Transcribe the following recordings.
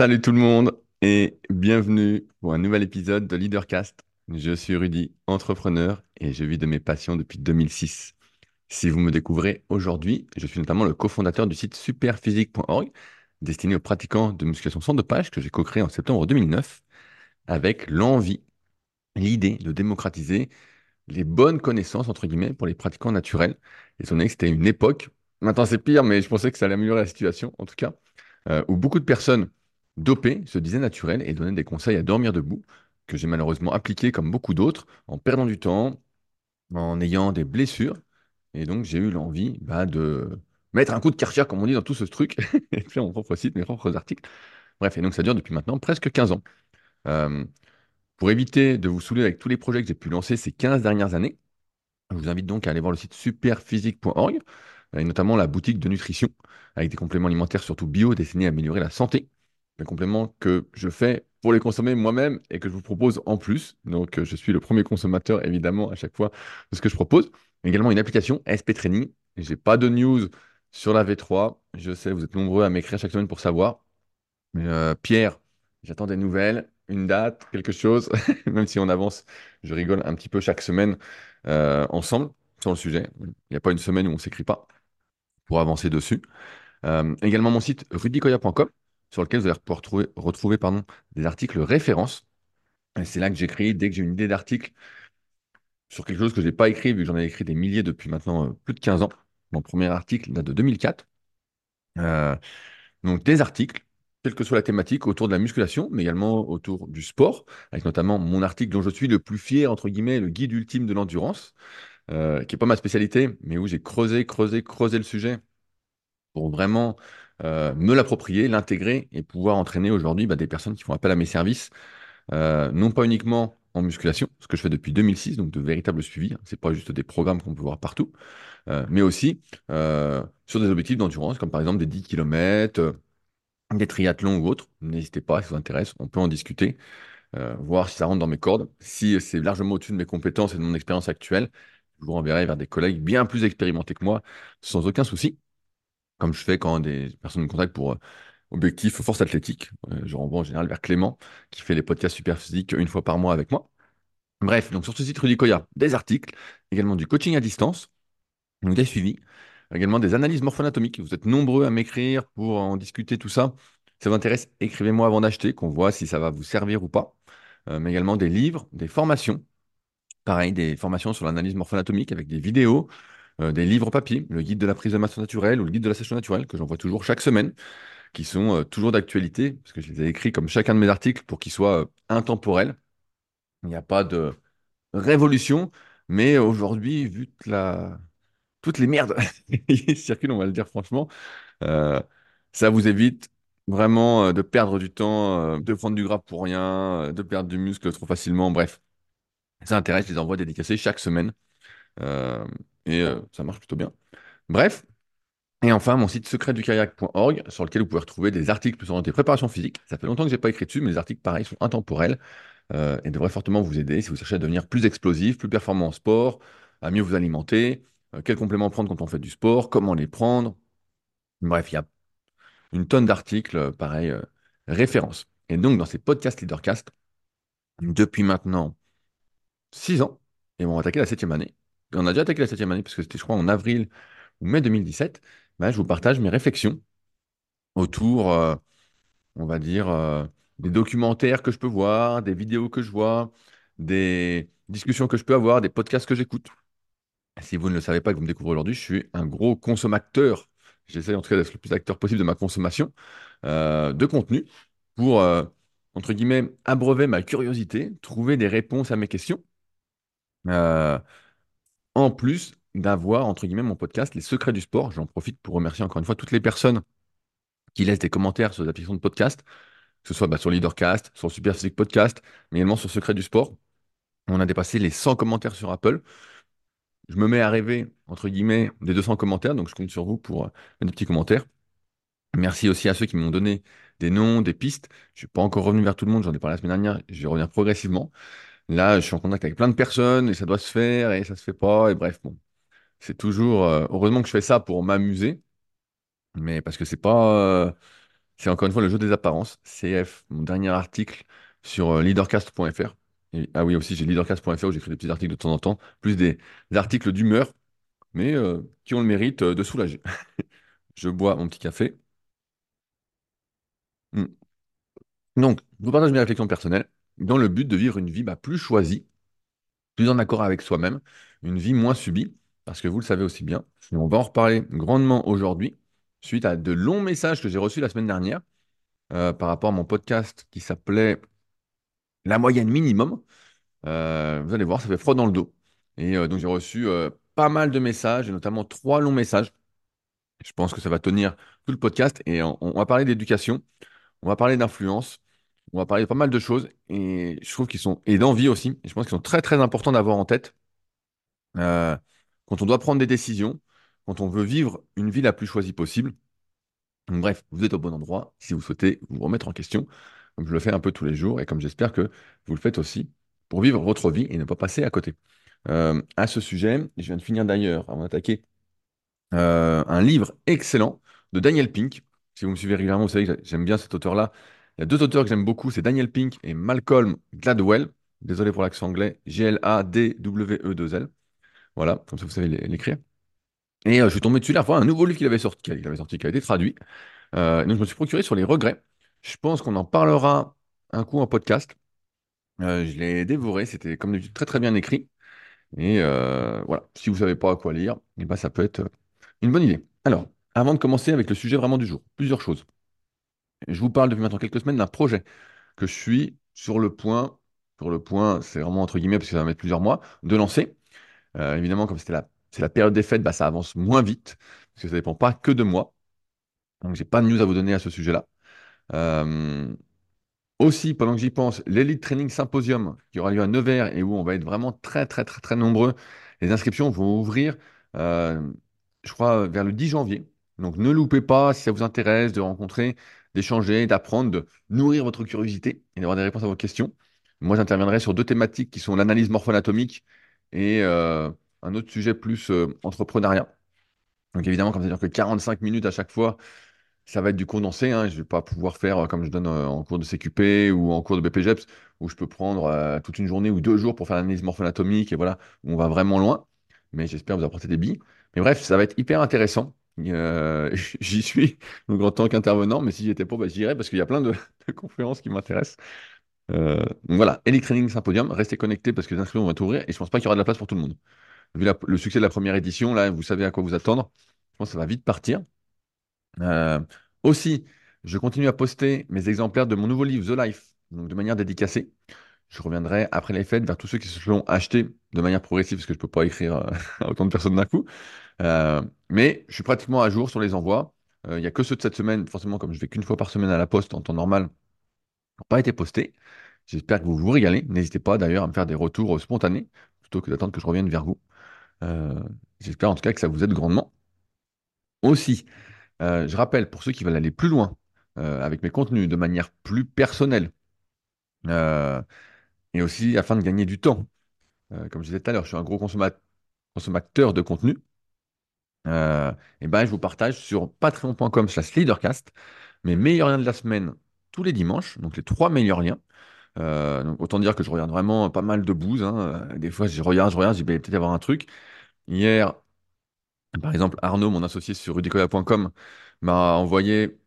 Salut tout le monde et bienvenue pour un nouvel épisode de Leadercast. Je suis Rudy, entrepreneur et je vis de mes passions depuis 2006. Si vous me découvrez aujourd'hui, je suis notamment le cofondateur du site superphysique.org destiné aux pratiquants de musculation sans dopage que j'ai co-créé en septembre 2009 avec l'envie, l'idée de démocratiser les bonnes connaissances entre guillemets pour les pratiquants naturels. Étant donné que c'était une époque, maintenant c'est pire, mais je pensais que ça allait améliorer la situation en tout cas, euh, où beaucoup de personnes dopées se disaient naturelles et donnaient des conseils à dormir debout, que j'ai malheureusement appliqué comme beaucoup d'autres, en perdant du temps, en ayant des blessures. Et donc j'ai eu l'envie bah, de mettre un coup de karcher, comme on dit dans tout ce truc, et faire mon propre site, mes propres articles. Bref, et donc ça dure depuis maintenant presque 15 ans. Euh, pour éviter de vous saouler avec tous les projets que j'ai pu lancer ces 15 dernières années, je vous invite donc à aller voir le site superphysique.org, et notamment la boutique de nutrition, avec des compléments alimentaires surtout bio destinés à améliorer la santé. Des compléments que je fais pour les consommer moi-même et que je vous propose en plus. Donc, euh, je suis le premier consommateur, évidemment, à chaque fois de ce que je propose. Également une application SP Training. J'ai pas de news sur la V3. Je sais, vous êtes nombreux à m'écrire chaque semaine pour savoir. Mais euh, Pierre, j'attends des nouvelles, une date, quelque chose. Même si on avance, je rigole un petit peu chaque semaine euh, ensemble sur le sujet. Il n'y a pas une semaine où on ne s'écrit pas pour avancer dessus. Également mon site rudicoya.com sur lequel vous allez pouvoir retrouver, retrouver pardon, des articles références. Et c'est là que j'écris dès que j'ai une idée d'article sur quelque chose que je n'ai pas écrit, vu que j'en ai écrit des milliers depuis maintenant euh, plus de 15 ans. Mon premier article date de 2004. Euh, donc des articles, quelle que soit la thématique, autour de la musculation, mais également autour du sport, avec notamment mon article dont je suis le plus fier, entre guillemets, le guide ultime de l'endurance, euh, qui n'est pas ma spécialité, mais où j'ai creusé, creusé, creusé le sujet pour vraiment euh, me l'approprier, l'intégrer et pouvoir entraîner aujourd'hui bah, des personnes qui font appel à mes services, euh, non pas uniquement en musculation, ce que je fais depuis 2006, donc de véritables suivis, hein, c'est pas juste des programmes qu'on peut voir partout, mais aussi sur des objectifs d'endurance, comme par exemple des 10 km, des triathlons ou autres. N'hésitez pas, si ça vous intéresse, on peut en discuter, voir si ça rentre dans mes cordes. Si c'est largement au-dessus de mes compétences et de mon expérience actuelle, je vous renverrai vers des collègues bien plus expérimentés que moi, sans aucun souci, comme je fais quand des personnes me contactent pour euh, objectif force athlétique. Euh, je renvoie en général vers Clément, qui fait les podcasts super physiques une fois par mois avec moi. Bref, donc sur ce site Rudy Koya, des articles, également du coaching à distance, des suivis, également des analyses morpho-anatomiques. Vous êtes nombreux à m'écrire pour en discuter, tout ça. Si ça vous intéresse, écrivez-moi avant d'acheter, qu'on voit si ça va vous servir ou pas. Euh, mais également des livres, des formations Pareil, des formations sur l'analyse morpho-anatomique avec des vidéos, euh, des livres papier, le guide de la prise de masse naturelle ou le guide de la session naturelle que j'envoie toujours chaque semaine, qui sont euh, toujours d'actualité, parce que je les ai écrits comme chacun de mes articles pour qu'ils soient euh, intemporels. Il n'y a pas de révolution, mais aujourd'hui, vu toutes les merdes qui circulent, on va le dire franchement, ça vous évite vraiment de perdre du temps, de prendre du gras pour rien, de perdre du muscle trop facilement, bref ça intéresse, je les envoie dédicacés chaque semaine. Euh, et euh, ça marche plutôt bien. Bref. Et enfin, mon site secretdukayak.org, sur lequel vous pouvez retrouver des articles plus orientés préparation physique. Ça fait longtemps que je n'ai pas écrit dessus, mais les articles, pareil, sont intemporels euh, et devraient fortement vous aider si vous cherchez à devenir plus explosif, plus performant en sport, à mieux vous alimenter, quels compléments prendre quand on fait du sport, comment les prendre. Bref, il y a une tonne d'articles, pareil, références. Et donc, dans ces podcasts Leadercast, depuis maintenant 6 ans et on va attaquer la septième année. On a déjà attaqué la septième année parce que c'était, je crois, en avril ou mai 2017. Ben, je vous partage mes réflexions autour, euh, on va dire, euh, des documentaires que je peux voir, des vidéos que je vois, des discussions que je peux avoir, des podcasts que j'écoute. Si vous ne le savez pas que vous me découvrez aujourd'hui, je suis un gros consommateur. J'essaie en tout cas d'être le plus acteur possible de ma consommation euh, de contenu pour, entre guillemets, abreuver ma curiosité, trouver des réponses à mes questions en plus d'avoir, entre guillemets, mon podcast Les Secrets du Sport. J'en profite pour remercier encore une fois toutes les personnes qui laissent des commentaires sur les applications de podcast, que ce soit bah, sur Leadercast, sur Super Physique Podcast, mais également sur Secrets du Sport. On a dépassé les 100 commentaires sur Apple. Je me mets à rêver, entre guillemets, des 200 commentaires, donc je compte sur vous pour euh, des petits commentaires. Merci aussi à ceux qui m'ont donné des noms, des pistes. Je ne suis pas encore revenu vers tout le monde, j'en ai parlé la semaine dernière, je vais revenir progressivement. Là, je suis en contact avec plein de personnes et ça doit se faire et ça se fait pas. Et bref, bon, c'est toujours. Euh, heureusement que je fais ça pour m'amuser, mais parce que c'est pas, euh, C'est encore une fois le jeu des apparences. CF, mon dernier article sur euh, leadercast.fr. Ah oui, aussi, j'ai leadercast.fr où j'écris des petits articles de temps en temps, plus des, articles d'humeur, mais qui ont le mérite de soulager. Je bois mon petit café. Mm. Donc, je vous partage mes réflexions personnelles dans le but de vivre une vie bah, plus choisie, plus en accord avec soi-même, une vie moins subie, parce que vous le savez aussi bien. On va en reparler grandement aujourd'hui, suite à de longs messages que j'ai reçus la semaine dernière euh, par rapport à mon podcast qui s'appelait La moyenne minimum. Euh, vous allez voir, ça fait froid dans le dos. Et euh, donc j'ai reçu pas mal de messages, et notamment trois longs messages. Je pense que ça va tenir tout le podcast. Et on va parler d'éducation, on va parler d'influence, on va parler de pas mal de choses. Et je trouve qu'ils sont, et d'envie aussi, et je pense qu'ils sont très très importants d'avoir en tête euh, quand on doit prendre des décisions, quand on veut vivre une vie la plus choisie possible. Bref, vous êtes au bon endroit si vous souhaitez vous remettre en question, comme je le fais un peu tous les jours et comme j'espère que vous le faites aussi pour vivre votre vie et ne pas passer à côté. Euh, à ce sujet, je viens de finir d'ailleurs, avant d'attaquer, euh, un livre excellent de Daniel Pink. Si vous me suivez régulièrement, vous savez que j'aime bien cet auteur-là. Il y a deux auteurs que j'aime beaucoup, c'est Daniel Pink et Malcolm Gladwell. Désolé pour l'accent anglais, G-L-A-D-W-E-2-L. Voilà, comme ça vous savez l'écrire. Et euh, je suis tombé dessus la fois un nouveau livre qu'il avait sorti, qu'il avait sorti, qui a été traduit. Euh, donc je me suis procuré sur les regrets. Je pense qu'on en parlera un coup en podcast. Euh, je l'ai dévoré, c'était comme d'habitude très très bien écrit. Et voilà, si vous savez pas à quoi lire, eh ben, ça peut être une bonne idée. Alors, avant de commencer avec le sujet vraiment du jour, plusieurs choses. Je vous parle depuis maintenant quelques semaines d'un projet que je suis sur le point, sur le point, c'est vraiment entre guillemets parce que ça va mettre plusieurs mois, de lancer. Euh, évidemment, comme c'est la période des fêtes, bah, ça avance moins vite, parce que ça ne dépend pas que de moi. Donc, j'ai pas de news à vous donner à ce sujet-là. Euh, aussi, pendant que j'y pense, l'Elite Training Symposium qui aura lieu à Nevers et où on va être vraiment très, très, très, très nombreux. Les inscriptions vont ouvrir, euh, je crois, vers le 10 janvier. Donc, ne loupez pas si ça vous intéresse de rencontrer, d'échanger, d'apprendre, de nourrir votre curiosité et d'avoir des réponses à vos questions. Moi, j'interviendrai sur deux thématiques qui sont l'analyse morpho-anatomique et euh, un autre sujet plus euh, entrepreneuriat. Donc, évidemment, comme ça dire que 45 minutes à chaque fois, ça va être du condensé. Hein. Je ne vais pas pouvoir faire euh, comme je donne en cours de CQP ou en cours de BPGEPS, où je peux prendre toute une journée ou deux jours pour faire l'analyse morpho-anatomique et voilà, où on va vraiment loin. Mais j'espère vous apporter des billes. Mais bref, ça va être hyper intéressant. Euh, j'y suis en tant qu'intervenant, mais si j'y étais pas, bah, j'irais parce qu'il y a plein de, conférences qui m'intéressent. Euh, donc voilà, Elite Training Symposium, restez connectés parce que les inscriptions vont ouvrir et je pense pas qu'il y aura de la place pour tout le monde. Vu le succès de la première édition, là, vous savez à quoi vous attendre. Je pense que ça va vite partir. Euh, aussi, je continue à poster mes exemplaires de mon nouveau livre, The Life, donc de manière dédicacée. Je reviendrai après les fêtes vers tous ceux qui se l'ont acheté de manière progressive, parce que je ne peux pas écrire euh, à autant de personnes d'un coup. Euh, mais je suis pratiquement à jour sur les envois. Euh, Il n'y a que ceux de cette semaine, forcément, comme je vais qu'une fois par semaine à la poste en temps normal, n'ont pas été postés. J'espère que vous vous régalez. N'hésitez pas d'ailleurs à me faire des retours spontanés, plutôt que d'attendre que je revienne vers vous. Euh, j'espère en tout cas que ça vous aide grandement. Aussi, je rappelle, pour ceux qui veulent aller plus loin avec mes contenus de manière plus personnelle, et aussi afin de gagner du temps, comme je disais tout à l'heure, je suis un gros consomma- consommateur de contenu, euh, et ben, je vous partage sur patreon.com slash leadercast mes meilleurs liens de la semaine tous les dimanches, donc les trois meilleurs liens. Euh, donc autant dire que je regarde vraiment pas mal de bouses. hein. Euh, Des fois, je regarde, je regarde, je dis, ben, il va peut-être avoir un truc. Hier, par exemple, Arnaud, mon associé sur rudicola.com, m'a envoyé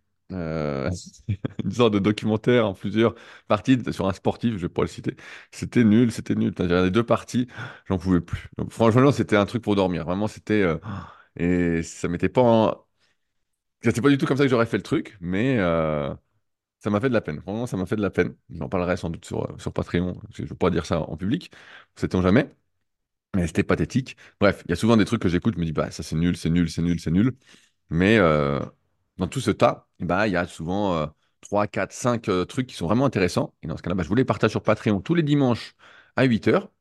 une sorte de documentaire en plusieurs parties sur un sportif, je vais pas le citer. C'était nul, c'était nul. J'ai regardé deux parties, j'en pouvais plus. Donc, franchement, c'était un truc pour dormir. Vraiment, c'était. Et ça m'était pas. en- C'était pas du tout comme ça que j'aurais fait le truc, mais euh, ça m'a fait de la peine. Vraiment, ça m'a fait de la peine. J'en parlerai sans doute sur, euh, sur Patreon. parce que Je ne veux pas dire ça en public, sait-on jamais. Mais c'était pathétique. Bref, il y a souvent des trucs que j'écoute, je me dis, bah, ça c'est nul, c'est nul, c'est nul, c'est nul. Mais euh, dans tout ce tas, bah, il y a souvent euh, 3, 4, 5 euh, trucs qui sont vraiment intéressants. Et dans ce cas-là, bah, je vous les partage sur Patreon tous les dimanches à 8h.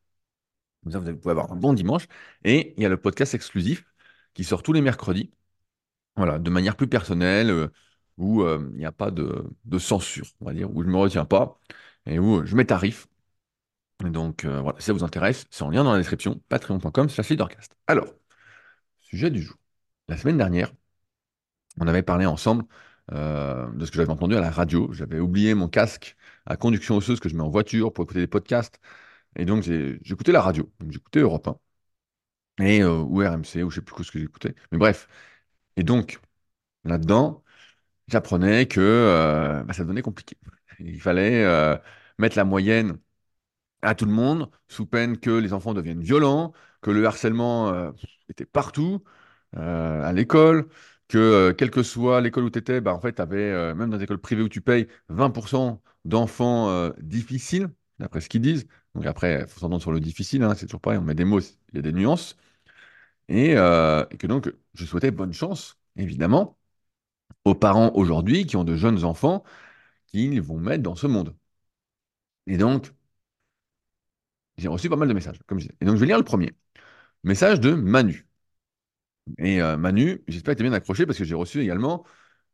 Comme ça, vous pouvez avoir un bon dimanche. Et il y a le podcast exclusif qui sort tous les mercredis. Voilà, de manière plus personnelle, euh, où euh, il n'y a pas de, censure, on va dire, où je ne me retiens pas et où euh, je mets tarif. Donc, voilà, si ça vous intéresse, c'est en lien dans la description, patreon.com slash leadercast. Alors, sujet du jour. La semaine dernière, on avait parlé ensemble de ce que j'avais entendu à la radio. J'avais oublié mon casque à conduction osseuse que je mets en voiture pour écouter des podcasts. Et donc, j'écoutais la radio. J'écoutais Europe 1 et, euh, ou RMC, ou je sais plus ce que j'écoutais. Mais bref. Et donc, là-dedans, j'apprenais que euh, bah, ça devenait compliqué. Il fallait euh, mettre la moyenne à tout le monde, sous peine que les enfants deviennent violents, que le harcèlement euh, était partout, à l'école, que quelle que soit l'école où tu étais, bah, en fait, tu avais, même dans les écoles privées où tu payes, 20% d'enfants difficiles, d'après ce qu'ils disent. Donc après, il faut s'entendre sur le difficile, hein, c'est toujours pareil, on met des mots, il y a des nuances. Et, euh, et que donc, je souhaitais bonne chance, évidemment, aux parents aujourd'hui qui ont de jeunes enfants qu'ils vont mettre dans ce monde. Et donc, j'ai reçu pas mal de messages, comme je disais. Et donc, je vais lire le premier. Message de Manu. Et euh, Manu, j'espère que tu es bien accroché parce que j'ai reçu également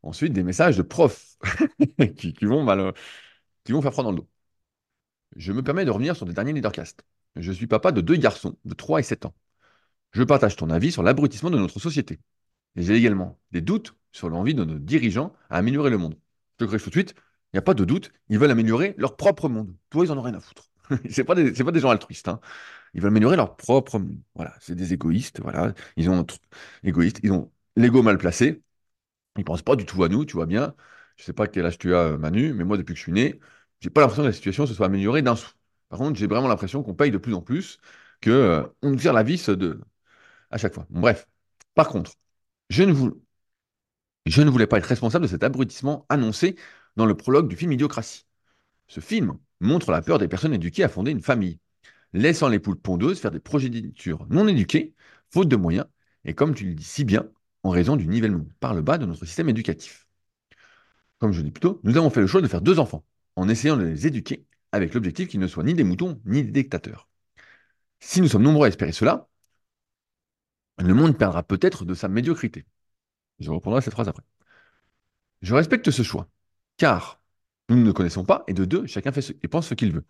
ensuite des messages de profs qui, vont mal, qui vont faire froid dans le dos. Je me permets de revenir sur le dernier Leadercast. Je suis papa de deux garçons de 3 et 7 ans. Je partage ton avis sur l'abrutissement de notre société. Et j'ai également des doutes sur l'envie de nos dirigeants à améliorer le monde. Je te tout de suite, il n'y a pas de doute, ils veulent améliorer leur propre monde. Toi, ils en ont rien à foutre. c'est pas des, pas des gens altruistes. hein. Ils veulent améliorer leur propre monde. Voilà, c'est des égoïstes. Voilà, ils ont égoïstes, ils ont l'ego mal placé. Ils pensent pas du tout à nous, tu vois bien. Je sais pas quel âge tu as, euh, Manu, mais moi, depuis que je suis né, j'ai pas l'impression que la situation se soit améliorée d'un sou. Par contre, j'ai vraiment l'impression qu'on paye de plus en plus, que euh, on nous tire la vis de à chaque fois. Bref. Par contre, je ne vous, je ne voulais pas être responsable de cet abrutissement annoncé dans le prologue du film Idiocratie. Ce film montre la peur des personnes éduquées à fonder une famille, laissant les poules pondeuses faire des progénitures non éduquées, faute de moyens, et comme tu le dis si bien, en raison du nivellement par le bas de notre système éducatif. Comme je dis plus tôt, nous avons fait le choix de faire deux enfants, en essayant de les éduquer, avec l'objectif qu'ils ne soient ni des moutons, ni des dictateurs. Si nous sommes nombreux à espérer cela, le monde perdra peut-être de sa médiocrité. Je reprendrai cette phrase après. Je respecte ce choix, car nous ne connaissons pas, et de deux, chacun fait ce, et pense ce qu'il veut.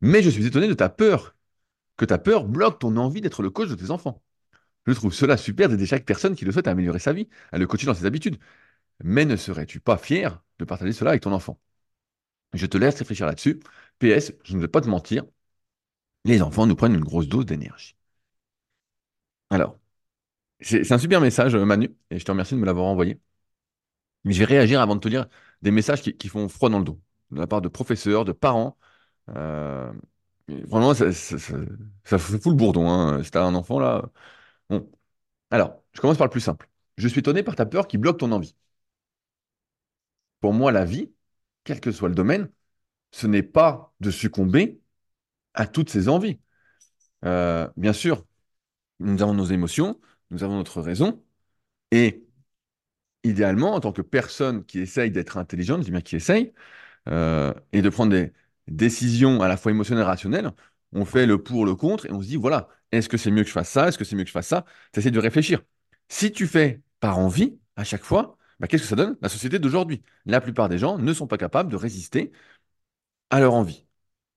Mais je suis étonné de ta peur, que ta peur bloque ton envie d'être le coach de tes enfants. Je trouve cela super d'aider chaque personne qui le souhaite à améliorer sa vie, à le coacher dans ses habitudes. Mais ne serais-tu pas fier de partager cela avec ton enfant? Je te laisse réfléchir là-dessus. PS, je ne vais pas te mentir, les enfants nous prennent une grosse dose d'énergie. Alors, c'est un super message, Manu, et je te remercie de me l'avoir envoyé. Mais je vais réagir avant de te lire des messages qui, font froid dans le dos, de la part de professeurs, de parents. Euh, vraiment, ça, ça, ça, ça fout le bourdon. Hein. Si t'as un enfant là. Bon. Alors, je commence par le plus simple. Je suis étonné par ta peur qui bloque ton envie. Pour moi, la vie, quel que soit le domaine, ce n'est pas de succomber à toutes ses envies. Euh, bien sûr, nous avons nos émotions, nous avons notre raison, et idéalement, en tant que personne qui essaye d'être intelligente, je dis bien qui essaye, euh, et de prendre des décisions à la fois émotionnelles et rationnelles, on fait le pour, le contre, et on se dit, voilà, est-ce que c'est mieux que je fasse ça? Est-ce que c'est mieux que je fasse ça? Tu essaies de réfléchir. Si tu fais par envie, à chaque fois, bah, qu'est-ce que ça donne? La société d'aujourd'hui. La plupart des gens ne sont pas capables de résister à leur envie.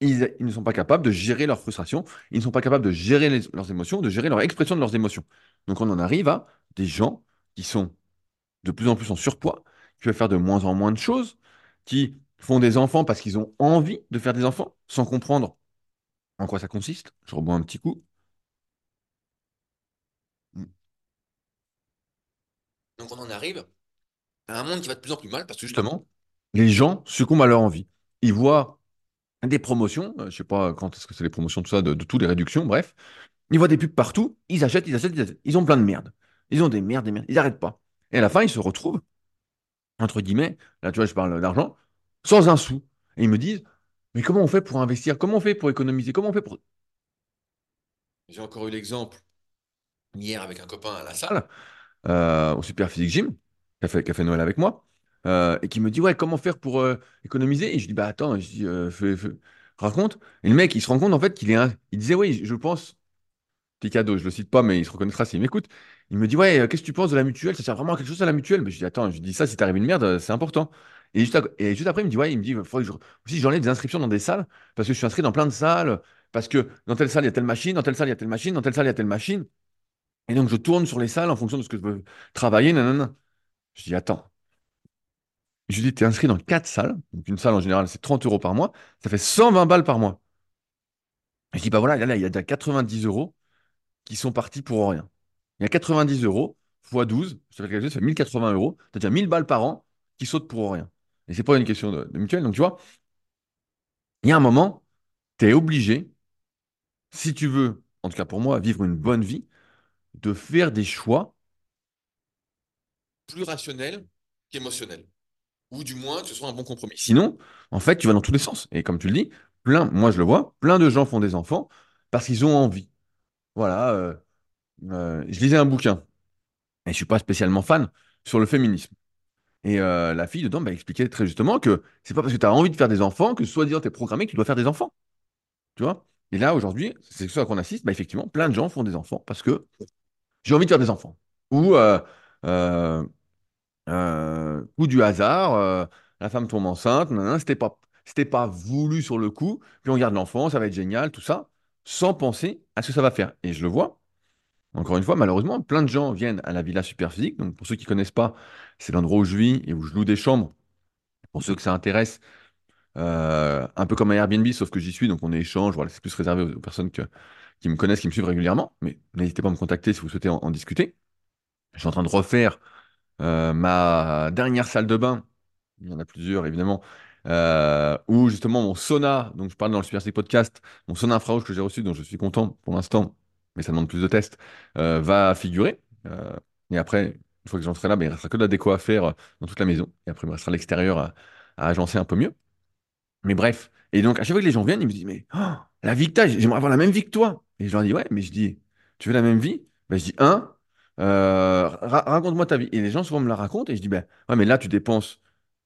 Ils, ne sont pas capables de gérer leur frustration, ils ne sont pas capables de gérer leurs émotions, de gérer leur expression de leurs émotions. Donc on en arrive à des gens qui sont de plus en plus en surpoids, qui veulent faire de moins en moins de choses, qui font des enfants parce qu'ils ont envie de faire des enfants, sans comprendre en quoi ça consiste. Je rebois un petit coup. Donc on en arrive à un monde qui va de plus en plus mal parce que justement, les gens succombent à leur envie. Ils voient des promotions, euh, je sais pas quand est-ce que c'est les promotions, tout ça, de, de toutes les réductions, bref. Ils voient des pubs partout, ils achètent, ils achètent, ils achètent. Ils ont plein de merde. Ils ont des merdes, des merdes. Ils n'arrêtent pas. Et à la fin, ils se retrouvent entre guillemets, là tu vois, je parle d'argent, sans un sou. Et ils me disent, mais comment on fait pour investir? Comment on fait pour économiser? Comment on fait pour... J'ai encore eu l'exemple hier avec un copain à la salle, euh, au Super Physique Gym, qui a fait, Noël avec moi, euh, et qui me dit, ouais, comment faire pour euh, économiser? Et je dis, bah attends, je euh, raconte. Et le mec, il se rend compte en fait qu'il est un... Il disait, oui, je pense, cadeau, je le cite pas, mais il se reconnaîtra s'il m'écoute. Il me dit, ouais, qu'est-ce que tu penses de la mutuelle? Ça sert vraiment à quelque chose à la mutuelle? Mais je dis, attends, je dis ça, si t'arrive une merde, c'est important. Et juste, après, il me dit, ouais, il me dit, faudrait que aussi j'enlève des inscriptions dans des salles, parce que je suis inscrit dans plein de salles, parce que dans telle salle, il y a telle machine, dans telle salle, il y a telle machine, dans telle salle, il y a telle machine. Et donc, je tourne sur les salles en fonction de ce que je veux travailler, nanana. Je dis, attends. Je lui dis, t'es inscrit dans quatre salles. Une salle en général, c'est 30 euros par mois. Ça fait 120 balles par mois. Et je dis, bah voilà, là, il y a déjà 90 euros qui sont partis pour rien. Il y a 90 euros fois 12, ça fait calculer, ça fait 1080 euros. Tu as déjà 1000 balles par an qui sautent pour rien. Et c'est pas une question de, de mutuelle. Donc tu vois, il y a un moment, tu es obligé, si tu veux, en tout cas pour moi, vivre une bonne vie, de faire des choix plus rationnels qu'émotionnels. Ou du moins, que ce soit un bon compromis. Sinon, en fait, tu vas dans tous les sens. Et comme tu le dis, plein, moi je le vois, plein de gens font des enfants parce qu'ils ont envie. Voilà, euh, euh, je lisais un bouquin, et je suis pas spécialement fan, sur le féminisme. Et euh, la fille dedans m'a expliqué très justement que c'est pas parce que tu as envie de faire des enfants que soit disant tu es programmé que tu dois faire des enfants. Tu vois? Et là, aujourd'hui, c'est ce à quoi on assiste. Bah, effectivement, plein de gens font des enfants parce que j'ai envie de faire des enfants. Ou, euh, ou du hasard, euh, la femme tombe enceinte, c'était pas, c'était pas voulu sur le coup, puis on garde l'enfant, ça va être génial, tout ça, sans penser à ce que ça va faire. Et je le vois, encore une fois, malheureusement, plein de gens viennent à la Villa Superphysique. Donc, pour ceux qui connaissent pas, c'est l'endroit où je vis et où je loue des chambres. Pour ceux que ça intéresse, euh, un peu comme un Airbnb, sauf que j'y suis, donc on échange. Voilà, c'est plus réservé aux, personnes qui me connaissent, qui me suivent régulièrement. Mais n'hésitez pas à me contacter si vous souhaitez en, en discuter. Je suis en train de refaire euh, ma dernière salle de bain. Il y en a plusieurs, évidemment. euh, où justement mon sauna, donc je parle dans le Super Podcast, mon sauna infrarouge que j'ai reçu, dont je suis content pour l'instant, mais ça demande plus de tests, euh, va figurer. Et après, une fois que j'en serai là, ben, il ne restera que de la déco à faire dans toute la maison. Et après, il me restera l'extérieur à, agencer un peu mieux. Mais bref. Et donc, à chaque fois que les gens viennent, ils me disent, mais oh, la vie que j'aimerais avoir la même vie que toi. Et je leur dis, ouais, mais je dis, tu veux la même vie? Ben, je dis, un, euh, ra- raconte-moi ta vie. Et les gens souvent me la racontent et je dis, ben, ouais, mais là, tu dépenses,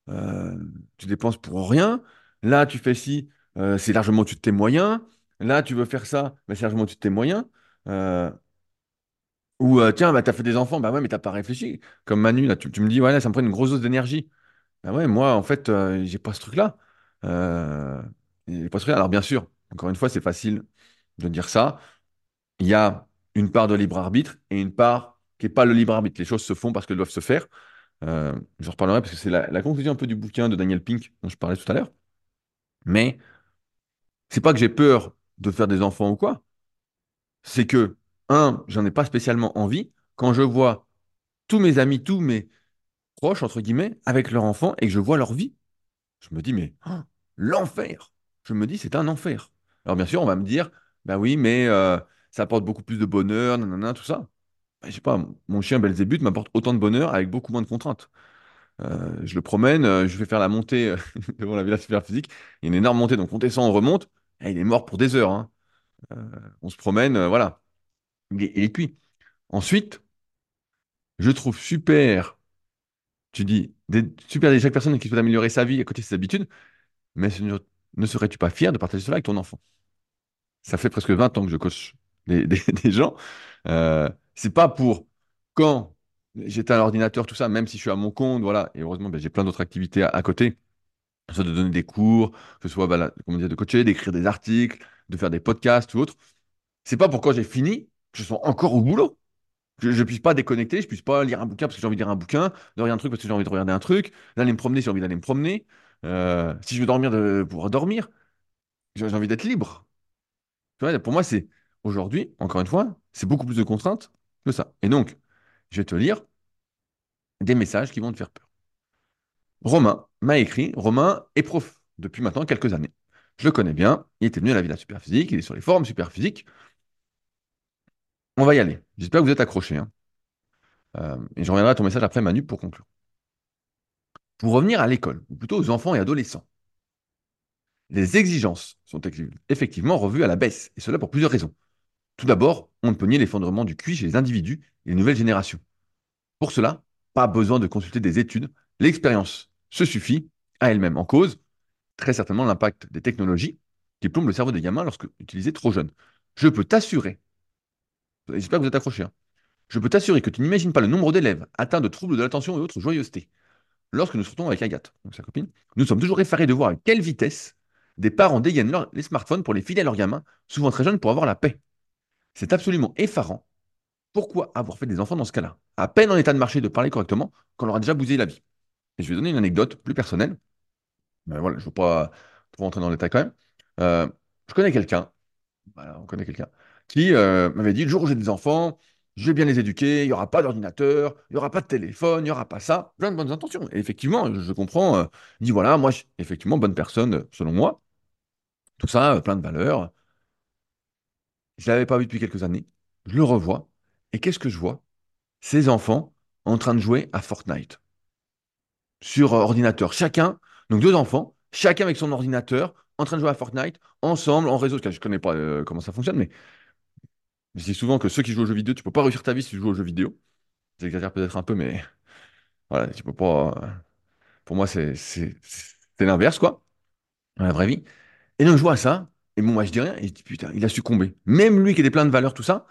euh, tu dépenses pour rien. Là, tu fais ci, euh, c'est largement au-dessus de tes moyens. Là, tu veux faire ça, ben, c'est largement au-dessus de tes moyens. Ou, euh, tiens, bah, t'as fait des enfants, bah ouais, mais t'as pas réfléchi. Comme Manu, là, tu, tu me dis, ouais, là, ça me prend une grosse dose d'énergie. Ah ouais, moi, en fait, euh, j'ai pas ce truc-là. J'ai pas ce truc-là. Alors, bien sûr, encore une fois, c'est facile de dire ça. Il y a une part de libre arbitre et une part qui n'est pas le libre arbitre. Les choses se font parce qu'elles doivent se faire. Euh, j'en reparlerai parce que c'est la, conclusion un peu du bouquin de Daniel Pink dont je parlais tout à l'heure. Mais c'est pas que j'ai peur de faire des enfants ou quoi. C'est que, un, j'en ai pas spécialement envie. Quand je vois tous mes amis, tous mes proches, entre guillemets, avec leurs enfants et que je vois leur vie, Je me dis, mais oh, l'enfer! Je me dis, c'est un enfer. Alors bien sûr, on va me dire, bah oui, mais euh, ça apporte beaucoup plus de bonheur, nanana, tout ça. Je sais pas, mon chien Belzébuth m'apporte autant de bonheur avec beaucoup moins de contraintes. Euh, je le promène, euh, je vais faire la montée euh, devant la Villa Superphysique. Il y a une énorme montée, donc on descend, on remonte. Il est mort pour des heures. hein. On se promène, voilà. Et, puis, ensuite, je trouve super, tu dis, super des chaque personne qui souhaite améliorer sa vie à côté de ses habitudes, mais ne serais-tu pas fier de partager cela avec ton enfant? ça fait presque 20 ans que je coach des, gens. C'est pas pour quand j'étais à l'ordinateur, tout ça, même si je suis à mon compte, voilà. Et heureusement, ben, j'ai plein d'autres activités à, à côté, que ce soit de donner des cours, que ce soit ben, comment dire, de coacher, d'écrire des articles, de faire des podcasts ou autre. C'est pas pour quand j'ai fini que je sois encore au boulot. Je ne puisse pas déconnecter, je puisse pas lire un bouquin parce que j'ai envie de lire un bouquin, de regarder un truc parce que j'ai envie de regarder un truc, d'aller me promener si j'ai envie d'aller me promener. Euh, si je veux dormir, de pouvoir dormir. J'ai envie d'être libre. Pour moi, c'est aujourd'hui, encore une fois, c'est beaucoup plus de contraintes ça. Et donc, je vais te lire des messages qui vont te faire peur. Romain m'a écrit, Romain est prof depuis maintenant quelques années. Je le connais bien, il était venu à la Villa Superphysique, il est sur les forums Superphysique. On va y aller. J'espère que vous êtes accrochés. hein. Euh, et je reviendrai à ton message après, Manu, pour conclure. Pour revenir à l'école, ou plutôt aux enfants et adolescents, les exigences sont effectivement revues à la baisse, et cela pour plusieurs raisons. Tout d'abord, on ne peut nier l'effondrement du QI chez les individus et les nouvelles générations. Pour cela, pas besoin de consulter des études, l'expérience se suffit à elle-même. En cause, très certainement l'impact des technologies qui plombent le cerveau des gamins lorsque utilisés trop jeunes. Je peux t'assurer, j'espère que vous êtes accrochés, hein, je peux t'assurer que tu n'imagines pas le nombre d'élèves atteints de troubles de l'attention et autres joyeusetés. Lorsque nous sortons avec Agathe, donc sa copine, nous sommes toujours effarés de voir à quelle vitesse des parents dégainent les smartphones pour les filer à leurs gamins, souvent très jeunes, pour avoir la paix. C'est absolument effarant pourquoi avoir fait des enfants dans ce cas-là? À peine en état de marcher, de parler correctement, qu'on leur a déjà bousillé la vie. Et je vais donner une anecdote plus personnelle. Mais voilà, je ne veux pas trop dans le détail quand même. Euh, je connais quelqu'un, on qui euh, m'avait dit, le jour où j'ai des enfants, je vais bien les éduquer, il n'y aura pas d'ordinateur, il n'y aura pas de téléphone, il n'y aura pas ça, plein de bonnes intentions. Et effectivement, je comprends, euh, dit, voilà, moi, effectivement, bonne personne, selon moi, tout ça, plein de valeurs. Je ne l'avais pas vu depuis quelques années, je le revois, et qu'est-ce que je vois? Ces enfants en train de jouer à Fortnite sur euh, ordinateur. Chacun, donc deux enfants, chacun avec son ordinateur, en train de jouer à Fortnite, ensemble, en réseau. Je ne connais pas euh, comment ça fonctionne, mais je dis souvent que ceux qui jouent aux jeux vidéo, tu peux pas réussir ta vie si tu joues aux jeux vidéo. J'exagère peut-être un peu, mais voilà, tu peux pas. euh, Pour moi, c'est l'inverse, quoi, dans la vraie vie. Et donc, je vois ça, et bon, moi, je dis rien, et je dis, putain, il a succombé. Même lui qui était plein de valeurs, tout ça,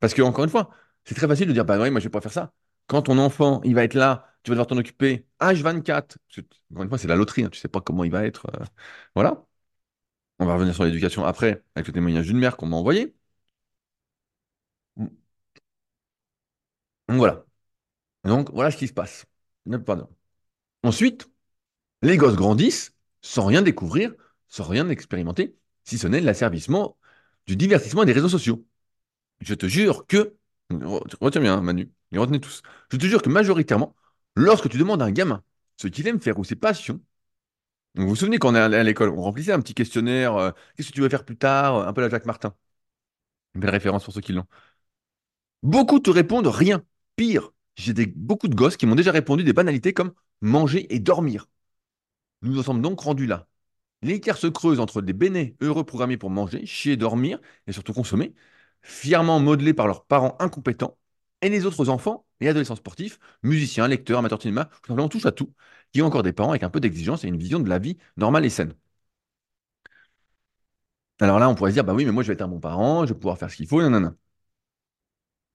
parce que, encore une fois, c'est très facile de dire, bah oui, moi, je vais pas faire ça. Quand ton enfant, il va être là, tu vas devoir t'en occuper, H24, parce que, encore une fois, c'est la loterie, hein, tu sais pas comment il va être. euh, voilà. On va revenir sur l'éducation après, avec le témoignage d'une mère qu'on m'a envoyé. Donc, voilà. Donc, voilà ce qui se passe. Pardon. Ensuite, les gosses grandissent sans rien découvrir, sans rien expérimenter, si ce n'est l'asservissement du divertissement des réseaux sociaux. Je te jure que, retiens bien, hein, Manu, et retenez tous, je te jure que majoritairement, lorsque tu demandes à un gamin ce qu'il aime faire ou ses passions, vous vous souvenez quand on est à l'école, on remplissait un petit questionnaire, euh, qu'est-ce que tu veux faire plus tard, un peu la Jacques Martin, une belle référence pour ceux qui l'ont. Beaucoup te répondent rien. Pire, j'ai beaucoup de gosses qui m'ont déjà répondu des banalités comme manger et dormir. Nous en sommes donc rendus là. L'écart se creuse entre des bénés heureux programmés pour manger, chier, dormir et surtout consommer, fièrement modelés par leurs parents incompétents, et les autres enfants et adolescents sportifs, musiciens, lecteurs, amateurs de cinéma, tout simplement touche à tout, qui ont encore des parents avec un peu d'exigence et une vision de la vie normale et saine. Alors là, on pourrait se dire, bah oui, mais moi je vais être un bon parent, je vais pouvoir faire ce qu'il faut, nanana.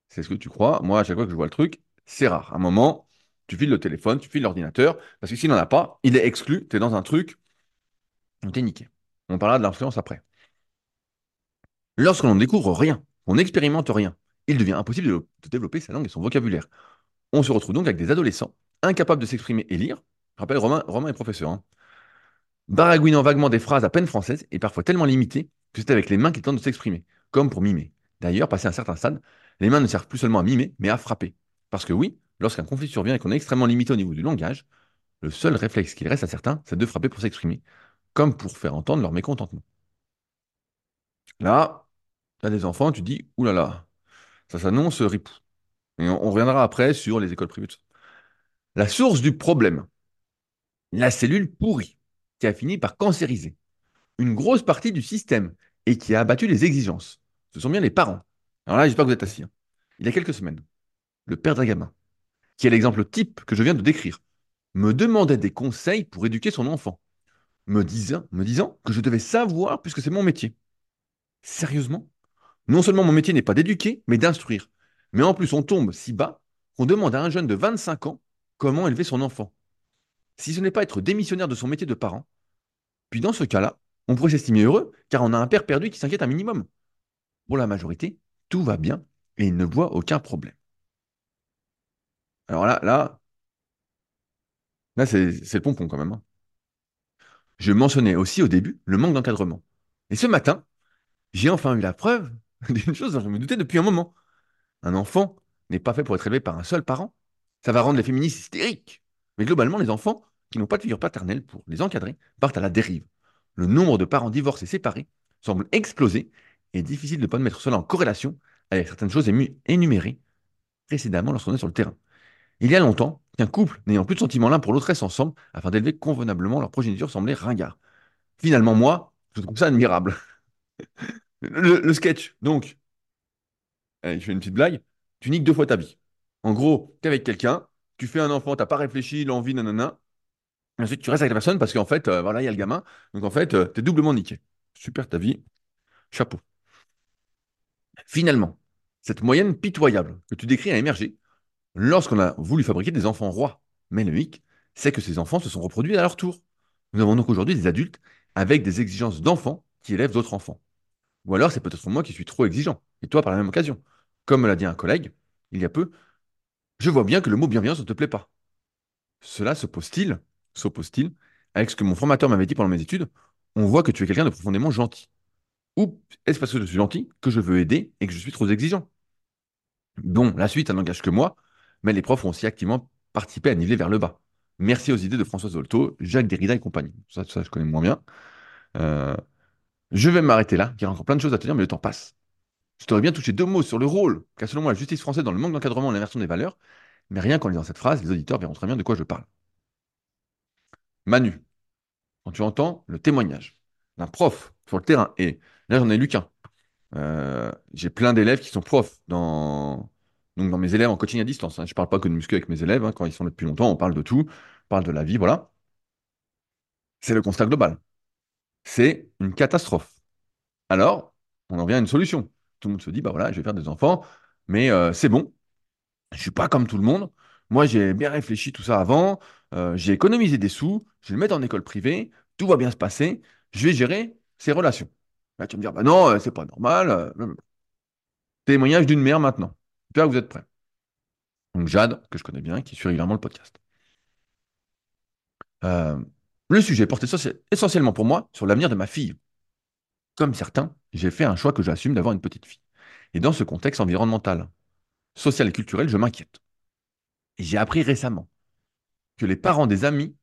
C'est ce que tu crois. Moi, à chaque fois que je vois le truc, c'est rare. À un moment, tu files le téléphone, tu files l'ordinateur, parce que s'il n'en a pas, il est exclu, tu es dans un truc, on t'es niqué. On parlera de l'influence après. Lorsque l'on ne découvre rien, on n'expérimente rien, il devient impossible de, de développer sa langue et son vocabulaire. On se retrouve donc avec des adolescents incapables de s'exprimer et lire. Je rappelle, Romain, Romain est professeur. Hein. Baragouinant vaguement des phrases à peine françaises et parfois tellement limitées que c'est avec les mains qu'ils tentent de s'exprimer, comme pour mimer. D'ailleurs, passé un certain stade, les mains ne servent plus seulement à mimer, mais à frapper. Parce que oui, lorsqu'un conflit survient et qu'on est extrêmement limité au niveau du langage, le seul réflexe qu'il reste à certains, c'est de frapper pour s'exprimer, comme pour faire entendre leur mécontentement. Là, tu as des enfants, tu dis, oulala, ça s'annonce ripou. Et on, reviendra après sur les écoles privées. La source du problème, la cellule pourrie, qui a fini par cancériser une grosse partie du système et qui a abattu les exigences. Ce sont bien les parents. Alors là, j'espère que vous êtes assis. hein. Il y a quelques semaines, le père d'un gamin, qui est l'exemple type que je viens de décrire, me demandait des conseils pour éduquer son enfant, me disant, que je devais savoir puisque c'est mon métier. Sérieusement? Non seulement mon métier n'est pas d'éduquer, mais d'instruire. Mais en plus, on tombe si bas qu'on demande à un jeune de 25 ans comment élever son enfant. Si ce n'est pas être démissionnaire de son métier de parent, puis dans ce cas-là, on pourrait s'estimer heureux car on a un père perdu qui s'inquiète un minimum. Pour la majorité, tout va bien et ils ne voient aucun problème. Alors là, là, là c'est c'est le pompon quand même. hein. Je mentionnais aussi au début le manque d'encadrement. Et ce matin, j'ai enfin eu la preuve d'une chose dont je me doutais depuis un moment. Un enfant n'est pas fait pour être élevé par un seul parent. Ça va rendre les féministes hystériques. Mais globalement, les enfants qui n'ont pas de figure paternelle pour les encadrer partent à la dérive. Le nombre de parents divorcés séparés semble exploser et difficile de ne pas mettre cela en corrélation avec certaines choses énumérées précédemment lorsqu'on est sur le terrain. Il y a longtemps qu'un couple n'ayant plus de sentiments l'un pour l'autre reste ensemble afin d'élever convenablement leur progéniture semblait ringard. Finalement, moi, je trouve ça admirable. Le, sketch, donc, je fais une petite blague, tu niques deux fois ta vie. En gros, t'es avec quelqu'un, tu fais un enfant, t'as pas réfléchi, l'envie, nanana. Ensuite, tu restes avec la personne parce qu'en fait, euh, voilà, il y a le gamin. Donc en fait, euh, t'es doublement niqué. Super ta vie, chapeau. Finalement, cette moyenne pitoyable que tu décris a émergé lorsqu'on a voulu fabriquer des enfants rois. Mais le hic, c'est que ces enfants se sont reproduits à leur tour. Nous avons donc aujourd'hui des adultes avec des exigences d'enfants qui élèvent d'autres enfants. Ou alors c'est peut-être moi qui suis trop exigeant, et toi par la même occasion. Comme me l'a dit un collègue, il y a peu, je vois bien que le mot bienveillance ne te plaît pas. cela s'oppose-t-il, s'oppose-t-il avec ce que mon formateur m'avait dit pendant mes études? On voit que tu es quelqu'un de profondément gentil. Ou est-ce parce que je suis gentil que je veux aider et que je suis trop exigeant? Bon, la suite, ça n'engage que moi, mais les profs ont aussi activement participé à niveler vers le bas. Merci aux idées de François Zolto, Jacques Derrida et compagnie. Ça, ça je connais moins bien. Euh, je vais m'arrêter là, il y a encore plein de choses à te dire, mais le temps passe. Je t'aurais bien touché deux mots sur le rôle qu'a selon moi la justice française dans le manque d'encadrement et l'inversion des valeurs, mais rien qu'en lisant cette phrase, les auditeurs verront très bien de quoi je parle. Manu, quand tu entends le témoignage d'un prof sur le terrain, et là j'en ai lu qu'un, euh, j'ai plein d'élèves qui sont profs dans, donc dans mes élèves en coaching à distance. hein. Je ne parle pas que de muscu avec mes élèves, hein. Quand ils sont là depuis longtemps, on parle de tout, on parle de la vie, voilà. C'est le constat global. C'est une catastrophe. Alors, on en vient à une solution. Tout le monde se dit, bah voilà, je vais faire des enfants, mais euh, c'est bon, je suis pas comme tout le monde. Moi, j'ai bien réfléchi tout ça avant, euh, j'ai économisé des sous, je vais le mettre en école privée, tout va bien se passer, je vais gérer ces relations. Là, tu vas me dire, bah non, euh, c'est pas normal. Témoignage d'une mère maintenant. J'espère que vous êtes prêts. Donc Jade, que je connais bien, qui suit régulièrement le podcast. Euh, le sujet essentie- essentiellement pour moi sur l'avenir de ma fille. Comme certains, j'ai fait un choix que j'assume d'avoir une petite fille. Et dans ce contexte environnemental, social et culturel, je m'inquiète. Et j'ai appris récemment que les parents des amis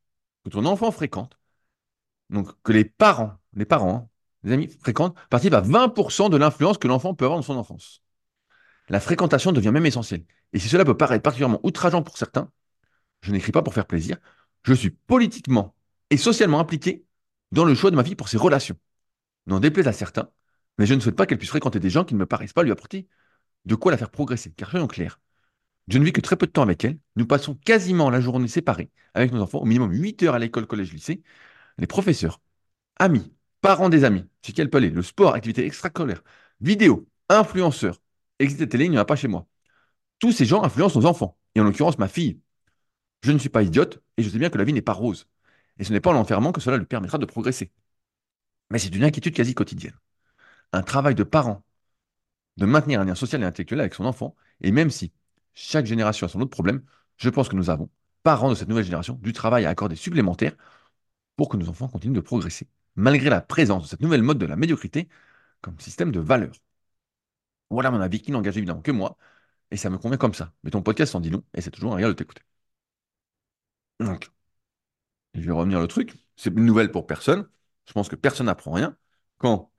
que ton enfant fréquente, donc que les parents, les parents, hein, les amis fréquentent, participent à 20% de l'influence que l'enfant peut avoir dans son enfance. La fréquentation devient même essentielle. Et si cela peut paraître particulièrement outrageant pour certains, je n'écris pas pour faire plaisir, je suis politiquement et socialement impliqué dans le choix de ma fille pour ses relations. N'en déplaise à certains, mais je ne souhaite pas qu'elle puisse fréquenter des gens qui ne me paraissent pas lui apporter de quoi la faire progresser. Car soyons clairs, je ne vis que très peu de temps avec elle. Nous passons quasiment la journée séparés avec nos enfants, au minimum 8 heures à l'école, collège, lycée. Les professeurs, amis, parents des amis, chez qui elle peut aller, le sport, activités extrascolaires, vidéos, influenceurs, exit télé, il n'y en a pas chez moi. Tous ces gens influencent nos enfants, et en l'occurrence ma fille. Je ne suis pas idiote, et je sais bien que la vie n'est pas rose. Et ce n'est pas en l'enfermant que cela lui permettra de progresser. Mais c'est une inquiétude quasi quotidienne. Un travail de parent, de maintenir un lien social et intellectuel avec son enfant, et même si chaque génération a son autre problème, je pense que nous avons, parents de cette nouvelle génération, du travail à accorder supplémentaire pour que nos enfants continuent de progresser, malgré la présence de cette nouvelle mode de la médiocrité comme système de valeurs. Voilà mon avis qui n'engage évidemment que moi, et ça me convient comme ça. Mais ton podcast en dit long, et c'est toujours un régal de t'écouter. Donc, je vais revenir le truc. C'est une nouvelle pour personne. Je pense que personne n'apprend rien quand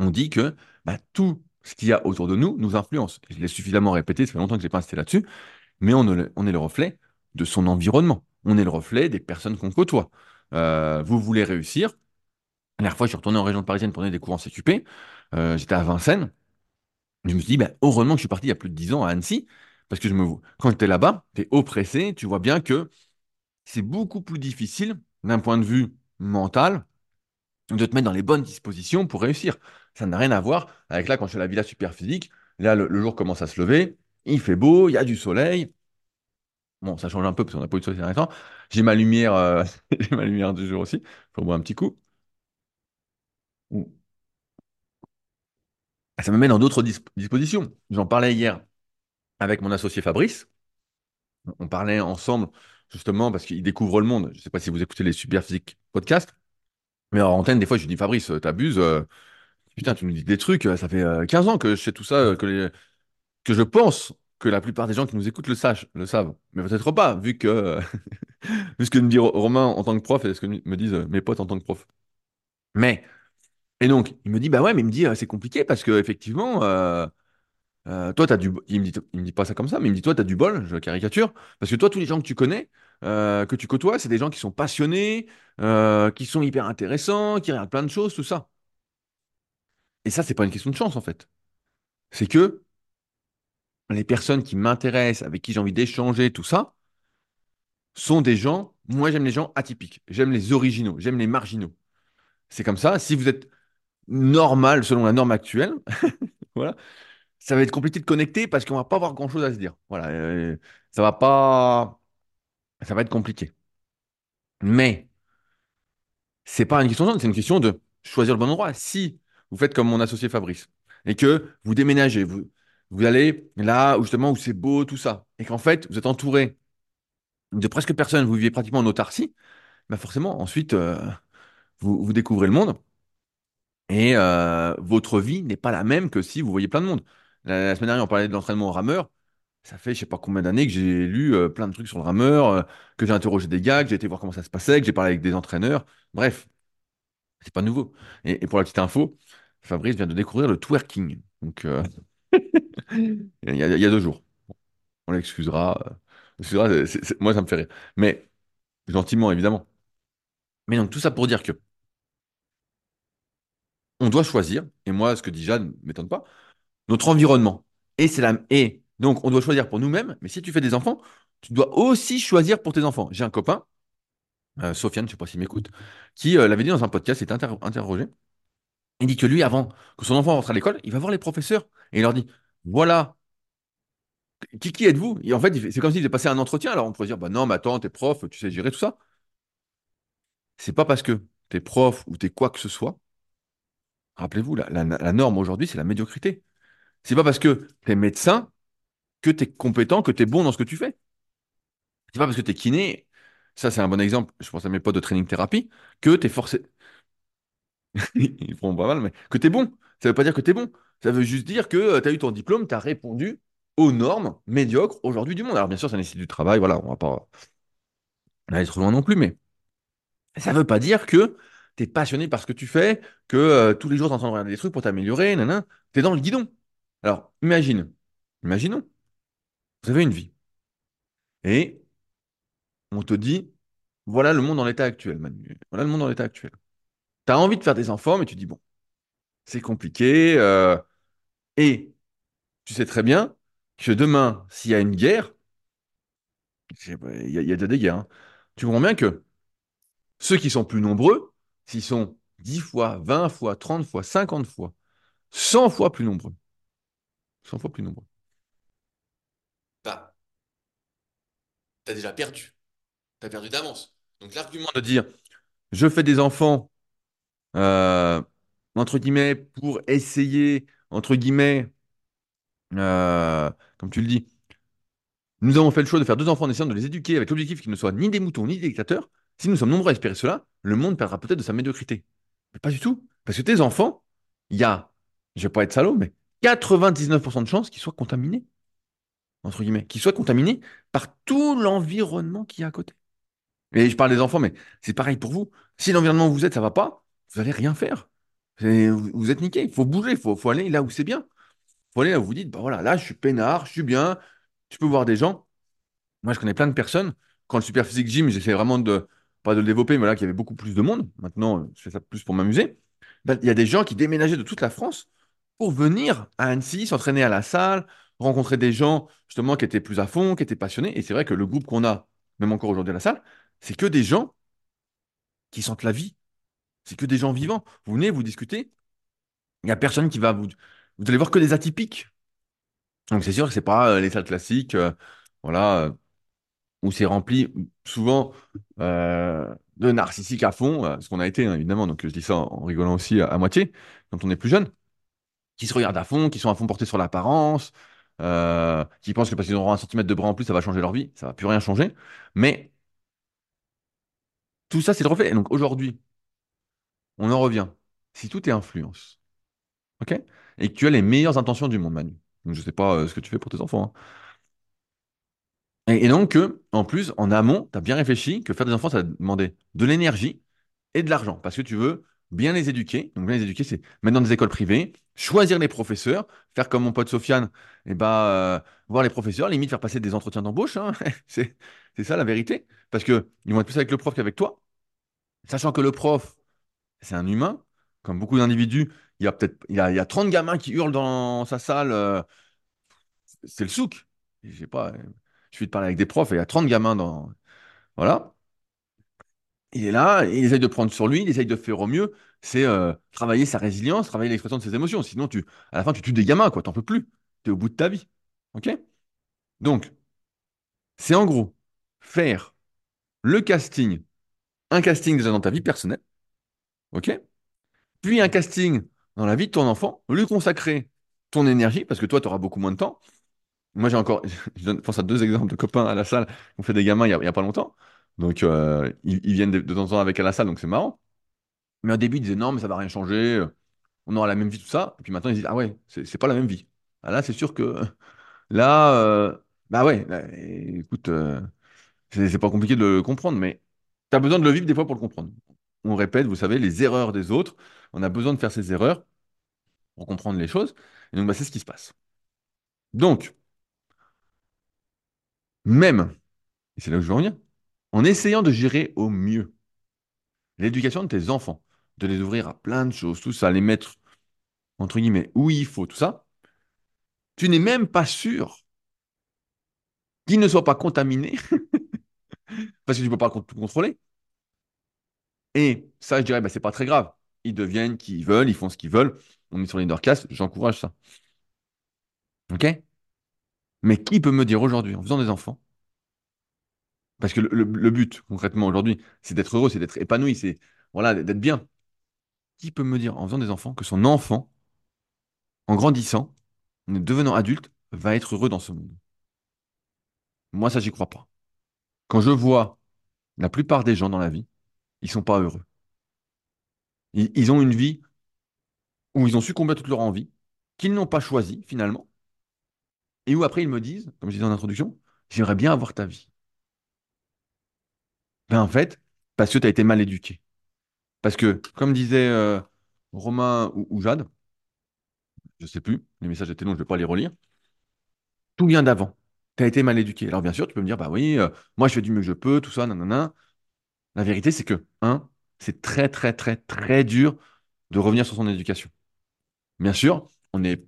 on dit que bah, tout ce qu'il y a autour de nous nous influence. Je l'ai suffisamment répété, ça fait longtemps que je n'ai pas insisté là-dessus, mais on, est le- on est le reflet de son environnement. On est le reflet des personnes qu'on côtoie. Euh, vous voulez réussir. La dernière fois, je suis retourné en région parisienne pour donner des cours en CQP. Euh, j'étais à Vincennes. Je me suis dit, bah, heureusement que je suis parti il y a plus de 10 ans à Annecy, parce que je me... quand tu es là-bas, tu es oppressé, tu vois bien que c'est beaucoup plus difficile, d'un point de vue mental, de te mettre dans les bonnes dispositions pour réussir. Ça n'a rien à voir avec là, quand je suis à la villa super physique, là, le, jour commence à se lever, il fait beau, il y a du soleil. Bon, ça change un peu parce qu'on n'a pas eu de soleil ces temps. J'ai ma lumière, euh, j'ai ma lumière du jour aussi. Faut boire un petit coup. Ça me met dans d'autres dis- dispositions. J'en parlais hier avec mon associé Fabrice. On parlait ensemble, justement, parce qu'il découvre le monde. Je ne sais pas si vous écoutez les Super Physique podcasts, mais en antenne, des fois, je lui dis Fabrice, euh, t'abuses. euh, putain, tu nous dis des trucs. euh, Ça fait euh, 15 ans que je sais tout ça, que, que je pense que la plupart des gens qui nous écoutent le sachent, le savent. Mais peut-être pas, vu que, vu ce que me dit Ro- Romain en tant que prof et ce que me disent mes potes en tant que prof. Mais, et donc, il me dit, bah ouais, mais il me dit, c'est compliqué parce que, effectivement, euh, Euh, toi, t'as du... Il me dit, il me dit pas ça comme ça, mais il me dit, toi, tu as du bol, je caricature, parce que toi, tous les gens que tu connais, euh, que tu côtoies, c'est des gens qui sont passionnés, qui sont hyper intéressants, qui regardent plein de choses, tout ça. Et ça, c'est pas une question de chance, en fait. C'est que les personnes qui m'intéressent, avec qui j'ai envie d'échanger, tout ça, sont des gens, moi, j'aime les gens atypiques, j'aime les originaux, j'aime les marginaux. C'est comme ça, si vous êtes normal selon la norme actuelle, voilà, ça va être compliqué de connecter parce qu'on va pas avoir grand-chose à se dire. Voilà, euh, ça va pas... Ça va être compliqué. Mais c'est pas une question de c'est une question de choisir le bon endroit. Si vous faites comme mon associé Fabrice et que vous déménagez, vous, vous allez là où justement où c'est beau, tout ça, et qu'en fait vous êtes entouré de presque personne, vous vivez pratiquement en autarcie, bah forcément, ensuite, euh, vous découvrez le monde et euh, votre vie n'est pas la même que si vous voyez plein de monde. La, la semaine dernière, on parlait de l'entraînement au rameur. Ça fait je sais pas combien d'années que j'ai lu euh, plein de trucs sur le rameur, euh, que j'ai interrogé des gars, que j'ai été voir comment ça se passait, que j'ai parlé avec des entraîneurs. Bref, c'est pas nouveau. Et, et pour la petite info, Fabrice vient de découvrir le twerking. Donc, euh, il y a, il y a deux jours. On l'excusera. euh, on l'excusera, c'est- c'est- c'est- moi, ça me fait rire. Mais, gentiment, évidemment. Mais donc, tout ça pour dire que on doit choisir, et moi, ce que dit Jeanne ne m'étonne pas, notre environnement. Et c'est. Et donc, on doit choisir pour nous-mêmes, mais si tu fais des enfants, tu dois aussi choisir pour tes enfants. J'ai un copain, euh, Sofiane, je sais pas s'il m'écoute, qui euh, l'avait dit dans un podcast, il était inter- interrogé. Il dit que lui, avant que son enfant rentre à l'école, il va voir les professeurs et il leur dit, voilà, qui, qui êtes-vous? Et en fait- c'est comme s'il faisait passer un entretien. Alors on pourrait dire, bah non, mais attends, t'es prof, tu sais gérer tout ça. C'est pas parce que t'es prof ou t'es quoi que ce soit. Rappelez-vous, la, norme aujourd'hui, c'est la médiocrité. C'est pas parce que t'es médecin que t'es compétent, que t'es bon dans ce que tu fais. C'est pas parce que t'es kiné, ça c'est un bon exemple, je pense à mes potes de training thérapie, que t'es forcé. Ils feront pas mal, mais que t'es bon. Ça veut pas dire que t'es bon. Ça veut juste dire que tu as eu ton diplôme, tu as répondu aux normes médiocres aujourd'hui du monde. Alors bien sûr, ça nécessite du travail, voilà, on va pas aller trop loin non plus, mais ça veut pas dire que tu es passionné par ce que tu fais, que euh, tous les jours tu es en regarder des trucs pour t'améliorer, nanana. Tu es dans le guidon. Alors, imagine, imaginons, vous avez une vie et on te dit, voilà le monde en l'état actuel, Manu. Voilà le monde en l'état actuel. Tu as envie de faire des enfants, mais tu dis, bon, c'est compliqué. euh, et tu sais très bien que demain, s'il y a une guerre, il y a, il y a déjà des guerres, hein. tu comprends bien que ceux qui sont plus nombreux, s'ils sont 10 fois, 20 fois, 30 fois, 50 fois, 100 fois plus nombreux, 100 fois plus nombreux, bah, t'as déjà perdu. T'as perdu d'avance. Donc l'argument de dire je fais des enfants, euh, entre guillemets, pour essayer, entre guillemets, euh, comme tu le dis, Nous avons fait le choix de faire deux enfants en essayant de les éduquer avec l'objectif qu'ils ne soient ni des moutons ni des dictateurs. Si nous sommes nombreux à espérer cela, le monde perdra peut-être de sa médiocrité. Mais pas du tout. Parce que tes enfants, il y a, je vais pas être salaud, mais 99% de chances qu'ils soient contaminés, entre guillemets, qu'ils soient contaminés par tout l'environnement qui est à côté. Et je parle des enfants, mais c'est pareil pour vous. Si l'environnement où vous êtes, ça va pas, vous allez rien faire. Vous êtes niqué. Il faut bouger, il faut, aller là où c'est bien. Il faut aller là où vous dites, bah voilà, là, je suis peinard, je suis bien, tu peux voir des gens. Moi, je connais plein de personnes. Quand le Super Physique Gym, j'essaie vraiment de, pas de le développer, mais là, qu'il y avait beaucoup plus de monde. Maintenant, euh, je fais ça plus pour m'amuser. Ben, il y a des gens qui déménageaient de toute la France pour venir à Annecy, s'entraîner à la salle, rencontrer des gens, justement, qui étaient plus à fond, qui étaient passionnés. Et c'est vrai que le groupe qu'on a, même encore aujourd'hui à la salle, c'est que des gens qui sentent la vie. C'est que des gens vivants. Vous venez, vous discutez. Il n'y a personne qui va vous. Vous allez voir que des atypiques. Donc, c'est sûr que c'est pas euh, les salles classiques. euh, voilà. Où c'est rempli souvent euh, de narcissiques à fond, euh, ce qu'on a été hein, évidemment, donc je dis ça en, rigolant aussi à, moitié, quand on est plus jeune, qui se regardent à fond, qui sont à fond portés sur l'apparence, euh, qui pensent que parce qu'ils auront un centimètre de bras en plus, ça va changer leur vie, ça va plus rien changer. Mais tout ça, c'est le reflet. Et donc aujourd'hui, on en revient. Si tout est influence, ok? Et que tu as les meilleures intentions du monde, Manu. Je sais pas ce que tu fais pour tes enfants, hein. Et, donc, en plus, en amont, tu as bien réfléchi que faire des enfants, ça va demander de l'énergie et de l'argent. Parce que tu veux bien les éduquer. Donc, bien les éduquer, c'est mettre dans des écoles privées, choisir les professeurs, faire comme mon pote Sofiane, et bah, euh, voir les professeurs, limite faire passer des entretiens d'embauche. hein. C'est, ça la vérité. Parce que ils vont être plus avec le prof qu'avec toi. Sachant que le prof, c'est un humain, comme beaucoup d'individus. Il y a peut-être il il y a 30 gamins qui hurlent dans sa salle. euh, c'est le souk. Je pas. Suis de parler avec des profs et il y a 30 gamins dans. Voilà. Il est là, il essaye de prendre sur lui, il essaye de faire au mieux. C'est euh, travailler sa résilience, travailler l'expression de ses émotions. Sinon, tu, à la fin, tu tues des gamins, quoi. T'en peux plus. T'es au bout de ta vie. OK? Donc, c'est en gros faire le casting, un casting déjà dans ta vie personnelle. OK? Puis un casting dans la vie de ton enfant, lui consacrer ton énergie, parce que toi, tu auras beaucoup moins de temps. Moi, j'ai encore, je pense à deux exemples de copains à la salle qui ont fait des gamins il y a, pas longtemps. Donc, euh, ils, viennent de, temps en temps avec à la salle, donc c'est marrant. Mais au début, ils disaient non, mais ça va rien changer, on aura la même vie, tout ça. Et puis maintenant, ils disent ah ouais, c'est pas la même vie. Ah là, c'est sûr que là, euh, bah ouais, là, écoute, euh, c'est c'est pas compliqué de le comprendre, mais tu as besoin de le vivre des fois pour le comprendre. On répète, vous savez, les erreurs des autres. On a besoin de faire ces erreurs pour comprendre les choses. Et donc, bah, c'est ce qui se passe. Donc, même, et c'est là où je veux en essayant de gérer au mieux l'éducation de tes enfants, de les ouvrir à plein de choses, tout ça, les mettre, entre guillemets, où il faut, tout ça, tu n'es même pas sûr qu'ils ne soient pas contaminés, parce que tu ne peux pas tout contrôler. Et ça, je dirais, bah, c'est pas très grave. Ils deviennent qui ils veulent, ils font ce qu'ils veulent. On est sur Leadercast, j'encourage ça. OK? Mais qui peut me dire aujourd'hui, en faisant des enfants, parce que le, but, concrètement, aujourd'hui, c'est d'être heureux, c'est d'être épanoui, c'est voilà, d'être bien. Qui peut me dire, en faisant des enfants, que son enfant, en grandissant, en devenant adulte, va être heureux dans ce monde? Moi, ça, j'y crois pas. Quand je vois la plupart des gens dans la vie, ils sont pas heureux. Ils, ont une vie où ils ont succombé à toutes leurs envies, qu'ils n'ont pas choisi finalement, et où après ils me disent, comme je disais en introduction, j'aimerais bien avoir ta vie. Ben en fait, parce que tu as été mal éduqué. Parce que, comme disait euh, Romain ou, Jade, je sais plus, les messages étaient longs, je ne vais pas les relire, tout vient d'avant. Tu as été mal éduqué. Alors bien sûr, tu peux me dire, bah oui, euh, moi je fais du mieux que je peux, tout ça, nanana. La vérité, c'est que, un, c'est très, très, très, très dur de revenir sur son éducation. Bien sûr, on est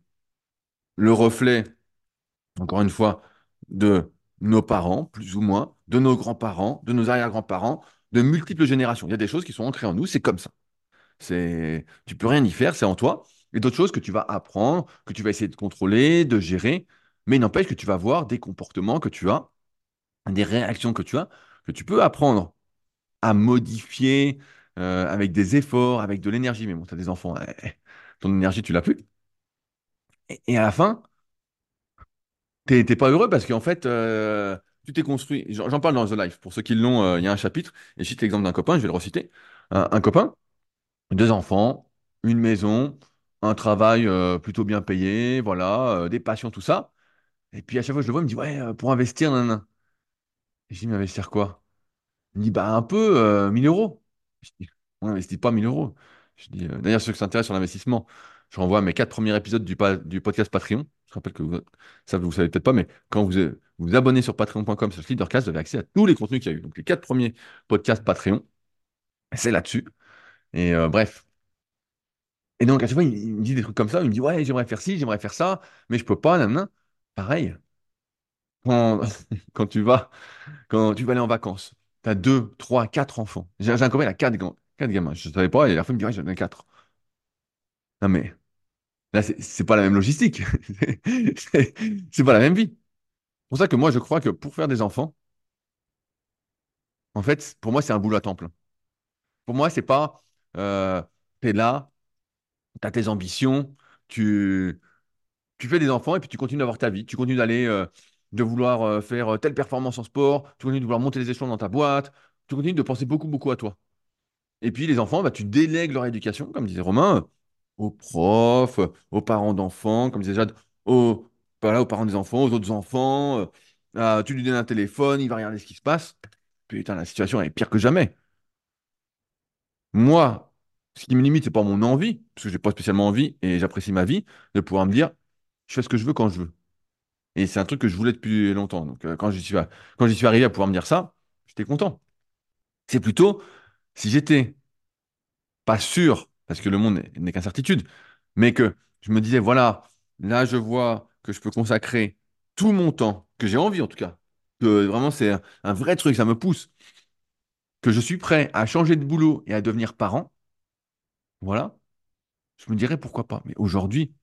le reflet, encore une fois, de nos parents, plus ou moins, de nos grands-parents, de nos arrière-grands-parents, de multiples générations. Il y a des choses qui sont ancrées en nous, c'est comme ça. C'est, tu peux rien y faire, c'est en toi. Et d'autres choses que tu vas apprendre, que tu vas essayer de contrôler, de gérer, mais n'empêche que tu vas voir des comportements que tu as, des réactions que tu as, que tu peux apprendre à modifier euh, avec des efforts, avec de l'énergie. Mais bon, tu as des enfants, eh, ton énergie, tu l'as plus. Et à la fin, T'es pas heureux parce qu'en fait, euh, tu t'es construit. J'en parle dans The Life. Pour ceux qui l'ont, euh, il y a un chapitre. Et je cite l'exemple d'un copain, je vais le reciter. Un, copain, deux enfants, une maison, un travail euh, plutôt bien payé, voilà, des passions, tout ça. Et puis à chaque fois que je le vois, il me dit, ouais, pour investir, nan, nan. Et je dis, mais investir quoi? Il me dit, bah un peu, euh, 1000 euros. Je dis, on n'investit pas 1000 euros. Je dis, d'ailleurs, ceux qui s'intéressent sur l'investissement, je renvoie mes quatre premiers épisodes du podcast Patreon. Je rappelle que vous, ça, vous ne savez peut-être pas, mais quand vous vous abonnez sur patreon.com sur leadercast, vous avez accès à tous les contenus qu'il y a eu. Donc, les quatre premiers podcasts Patreon, c'est là-dessus. Et euh, bref. Et donc, à chaque fois, il, me dit des trucs comme ça. Il me dit, ouais, j'aimerais faire ci, j'aimerais faire ça, mais je peux pas, nan, nan. Pareil. Quand, tu vas Quand tu vas aller en vacances, tu as deux, trois, quatre enfants. J'ai un copain, il a quatre, gam- quatre gamins. Je ne savais pas, et la il me dit, ouais, j'en ai quatre. Non, mais c'est pas la même logistique. C'est pas la même vie. C'est pour ça que moi, je crois que pour faire des enfants, en fait, pour moi, c'est un boulot à temps plein. Pour moi, c'est pas, euh, tu es là, tu as tes ambitions, tu, tu fais des enfants et puis tu continues d'avoir ta vie. Tu continues d'aller, euh, de vouloir euh, faire euh, telle performance en sport, tu continues de vouloir monter les échelons dans ta boîte, tu continues de penser beaucoup, beaucoup à toi. Et puis les enfants, bah, tu délègues leur éducation, comme disait Romain, aux profs, aux parents d'enfants, comme disait Jade, aux, voilà, aux parents des enfants, aux autres enfants. euh, ah, tu lui donnes un téléphone, il va regarder ce qui se passe. Putain, la situation est pire que jamais. Moi, ce qui me limite, c'est pas mon envie, parce que j'ai pas spécialement envie et j'apprécie ma vie, de pouvoir me dire, je fais ce que je veux quand je veux. Et c'est un truc que je voulais depuis longtemps. Donc euh, quand quand j'y suis arrivé à pouvoir me dire ça, j'étais content. C'est plutôt, si j'étais pas sûr, parce que le monde n'est qu'incertitude, mais que je me disais, voilà, là je vois que je peux consacrer tout mon temps, que j'ai envie en tout cas, que vraiment c'est un, vrai truc, ça me pousse, que je suis prêt à changer de boulot et à devenir parent, voilà, je me dirais pourquoi pas. Mais aujourd'hui,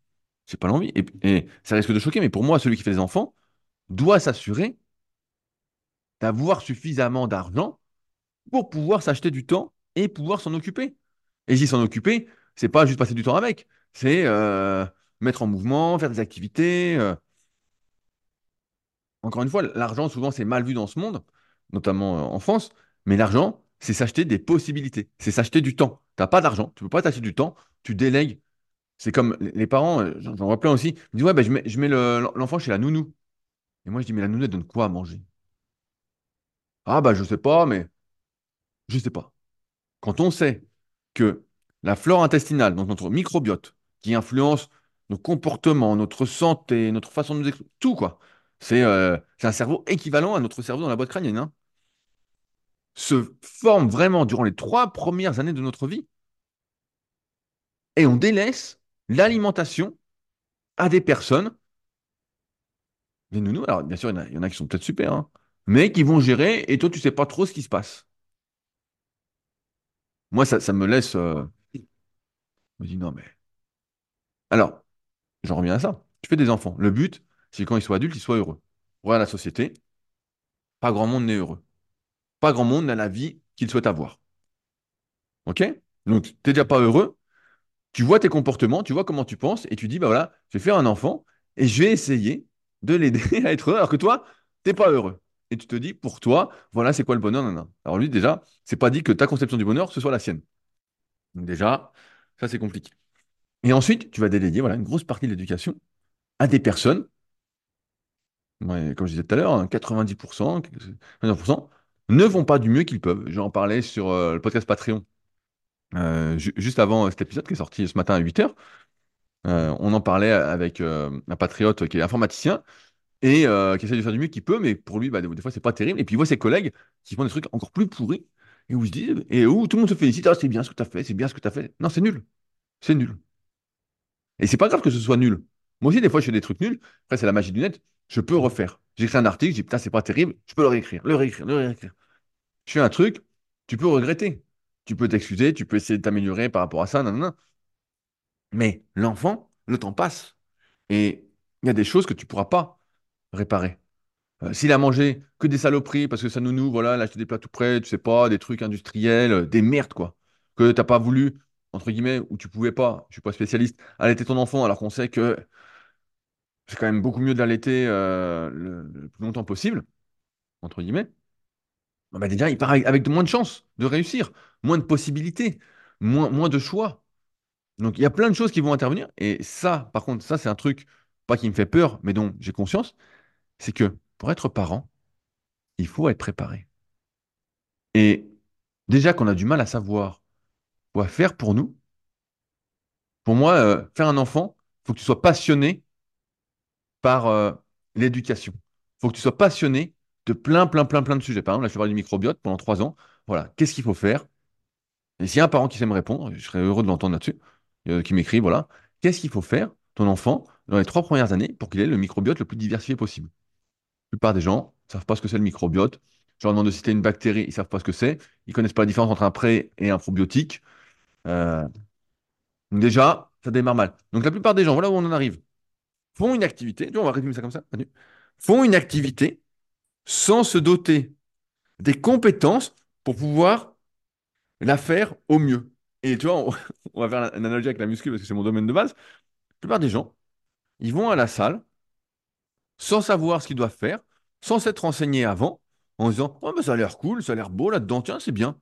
j'ai pas l'envie. Et ça risque de choquer, mais pour moi, celui qui fait des enfants doit s'assurer d'avoir suffisamment d'argent pour pouvoir s'acheter du temps et pouvoir s'en occuper. Et si s'en occuper, c'est pas juste passer du temps avec, c'est euh, mettre en mouvement, faire des activités. euh. encore une fois, l'argent, souvent, c'est mal vu dans ce monde, notamment euh, en France, mais l'argent, c'est s'acheter des possibilités, c'est s'acheter du temps. Tu n'as pas d'argent, tu ne peux pas t'acheter du temps, tu délègues. C'est comme les parents, j'en vois plein aussi, ils me disent, ouais, ben, je mets, l'enfant chez la nounou. Et moi, je dis, mais la nounou, elle donne quoi à manger? Ah, bah, je sais pas, mais je sais pas. Quand on sait que la flore intestinale, donc notre microbiote, qui influence nos comportements, notre santé, notre façon de nous exprimer, tout quoi, c'est euh, un cerveau équivalent à notre cerveau dans la boîte crânienne, hein, se forme vraiment durant les trois premières années de notre vie. Et on délaisse l'alimentation à des personnes, des nounous, alors bien sûr, il y en a, qui sont peut-être super, hein, mais qui vont gérer et toi, tu sais pas trop ce qui se passe. Moi, ça, me laisse. euh, je me dis non, mais. Alors, J'en reviens à ça. Tu fais des enfants. Le but, c'est quand ils soient adultes, ils soient heureux. Voilà la société. Pas grand monde n'est heureux. Pas grand monde n'a la vie qu'il souhaite avoir. OK? Donc, tu n'es déjà pas heureux. Tu vois tes comportements, tu vois comment tu penses, et tu dis, bah voilà, je vais faire un enfant et je vais essayer de l'aider à être heureux, alors que toi, tu n'es pas heureux. Et tu te dis, pour toi, voilà, c'est quoi le bonheur, nanana. Alors lui, déjà, c'est pas dit que ta conception du bonheur, ce soit la sienne. Donc déjà, ça, c'est compliqué. Et ensuite, tu vas déléguer, voilà, une grosse partie de l'éducation à des personnes comme je disais tout à l'heure, hein, 90%, 90% ne font pas du mieux qu'ils peuvent. J'en parlais sur euh, le podcast Patreon, euh, ju- juste avant euh, cet épisode qui est sorti ce matin à 8h. on en parlait avec un patriote qui est informaticien et euh, qui essaie de faire du mieux qu'il peut, mais pour lui, bah, des, des fois, c'est pas terrible. Et puis il voit ses collègues qui font des trucs encore plus pourris et où, se dit, et où tout le monde se félicite, ah, c'est bien ce que tu as fait, c'est bien ce que tu as fait. Non, c'est nul. C'est nul. Et c'est pas grave que ce soit nul. Moi aussi, des fois, je fais des trucs nuls. Après, c'est la magie du net. Je peux refaire. J'écris un article, je dis putain, c'est pas terrible. Je peux le réécrire, le réécrire, le réécrire. Je fais un truc, tu peux regretter. Tu peux t'excuser, tu peux essayer de t'améliorer par rapport à ça, nanana. Mais l'enfant, le temps passe. Et il y a des choses que tu pourras pas réparer. Euh, s'il a mangé que des saloperies parce que ça nounou, voilà, il a acheté des plats tout prêts, tu sais pas, des trucs industriels, euh, des merdes, quoi. Que t'as pas voulu, entre guillemets, ou tu pouvais pas, je suis pas spécialiste, allaiter ton enfant alors qu'on sait que c'est quand même beaucoup mieux de l'allaiter euh, le, plus longtemps possible, entre guillemets. Bah déjà, il part avec, avec moins de chances de réussir, moins de possibilités, moins, moins de choix. Donc, il y a plein de choses qui vont intervenir. Et ça, par contre, ça, c'est un truc, pas qui me fait peur, mais dont j'ai conscience, c'est que pour être parent, il faut être préparé. Et déjà qu'on a du mal à savoir quoi faire pour nous, pour moi, euh, faire un enfant, il faut que tu sois passionné par euh, l'éducation. Il faut que tu sois passionné de plein, plein, plein, plein de sujets. Par exemple, là, je vais du microbiote pendant trois ans. Voilà, qu'est-ce qu'il faut faire? Et s'il y a un parent qui sait me répondre, je serais heureux de l'entendre là-dessus, euh, qui m'écrit, voilà, qu'est-ce qu'il faut faire, ton enfant, dans les trois premières années, pour qu'il ait le microbiote le plus diversifié possible? Plupart des gens ne savent pas ce que c'est le microbiote. Je leur demande de citer une bactérie, ils ne savent pas ce que c'est. Ils ne connaissent pas la différence entre un pré et un probiotique. Euh, déjà, ça démarre mal. Donc la plupart des gens, voilà où on en arrive, font une activité, on va résumer ça comme ça, font une activité sans se doter des compétences pour pouvoir la faire au mieux. Et tu vois, on, on va faire une analogie avec la muscu parce que c'est mon domaine de base. La plupart des gens, ils vont à la salle sans savoir ce qu'ils doivent faire, sans s'être renseignés avant, en disant Oh, ben ça a l'air cool, ça a l'air beau là-dedans, tiens, c'est bien.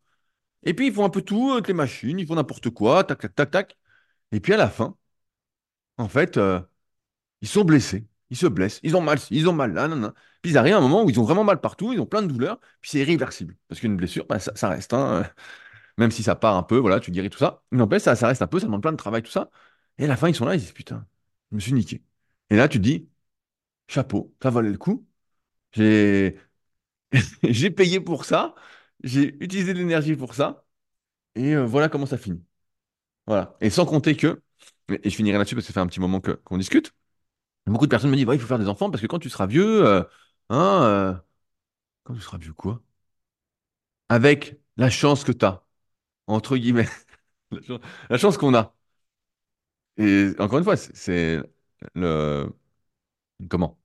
Et puis ils font un peu tout avec les machines, ils font n'importe quoi, tac, tac, tac, tac. Et puis à la fin, en fait, euh, ils sont blessés, ils se blessent, ils ont mal, ils ont mal là, nan, nan. Puis ils arrivent à un moment où ils ont vraiment mal partout, ils ont plein de douleurs, puis c'est irréversible. Parce qu'une blessure, ben, ça, reste, hein, même si ça part un peu, voilà, tu guéris tout ça. Mais n'empêche, ça, ça reste un peu, ça demande plein de travail, tout ça. Et à la fin, ils sont là, ils disent Putain, je me suis niqué. Et là, tu te dis Chapeau, ça valait le coup. J'ai j'ai payé pour ça, j'ai utilisé de l'énergie pour ça, et euh, voilà comment ça finit. Voilà. Et sans compter que, et je finirai là-dessus parce que ça fait un petit moment qu'on discute, beaucoup de personnes me disent, Ouais, il faut faire des enfants parce que quand tu seras vieux, euh, hein, euh, quand tu seras vieux quoi? Avec la chance que tu as, entre guillemets, la chance, qu'on a. Et encore une fois, c'est le, comment?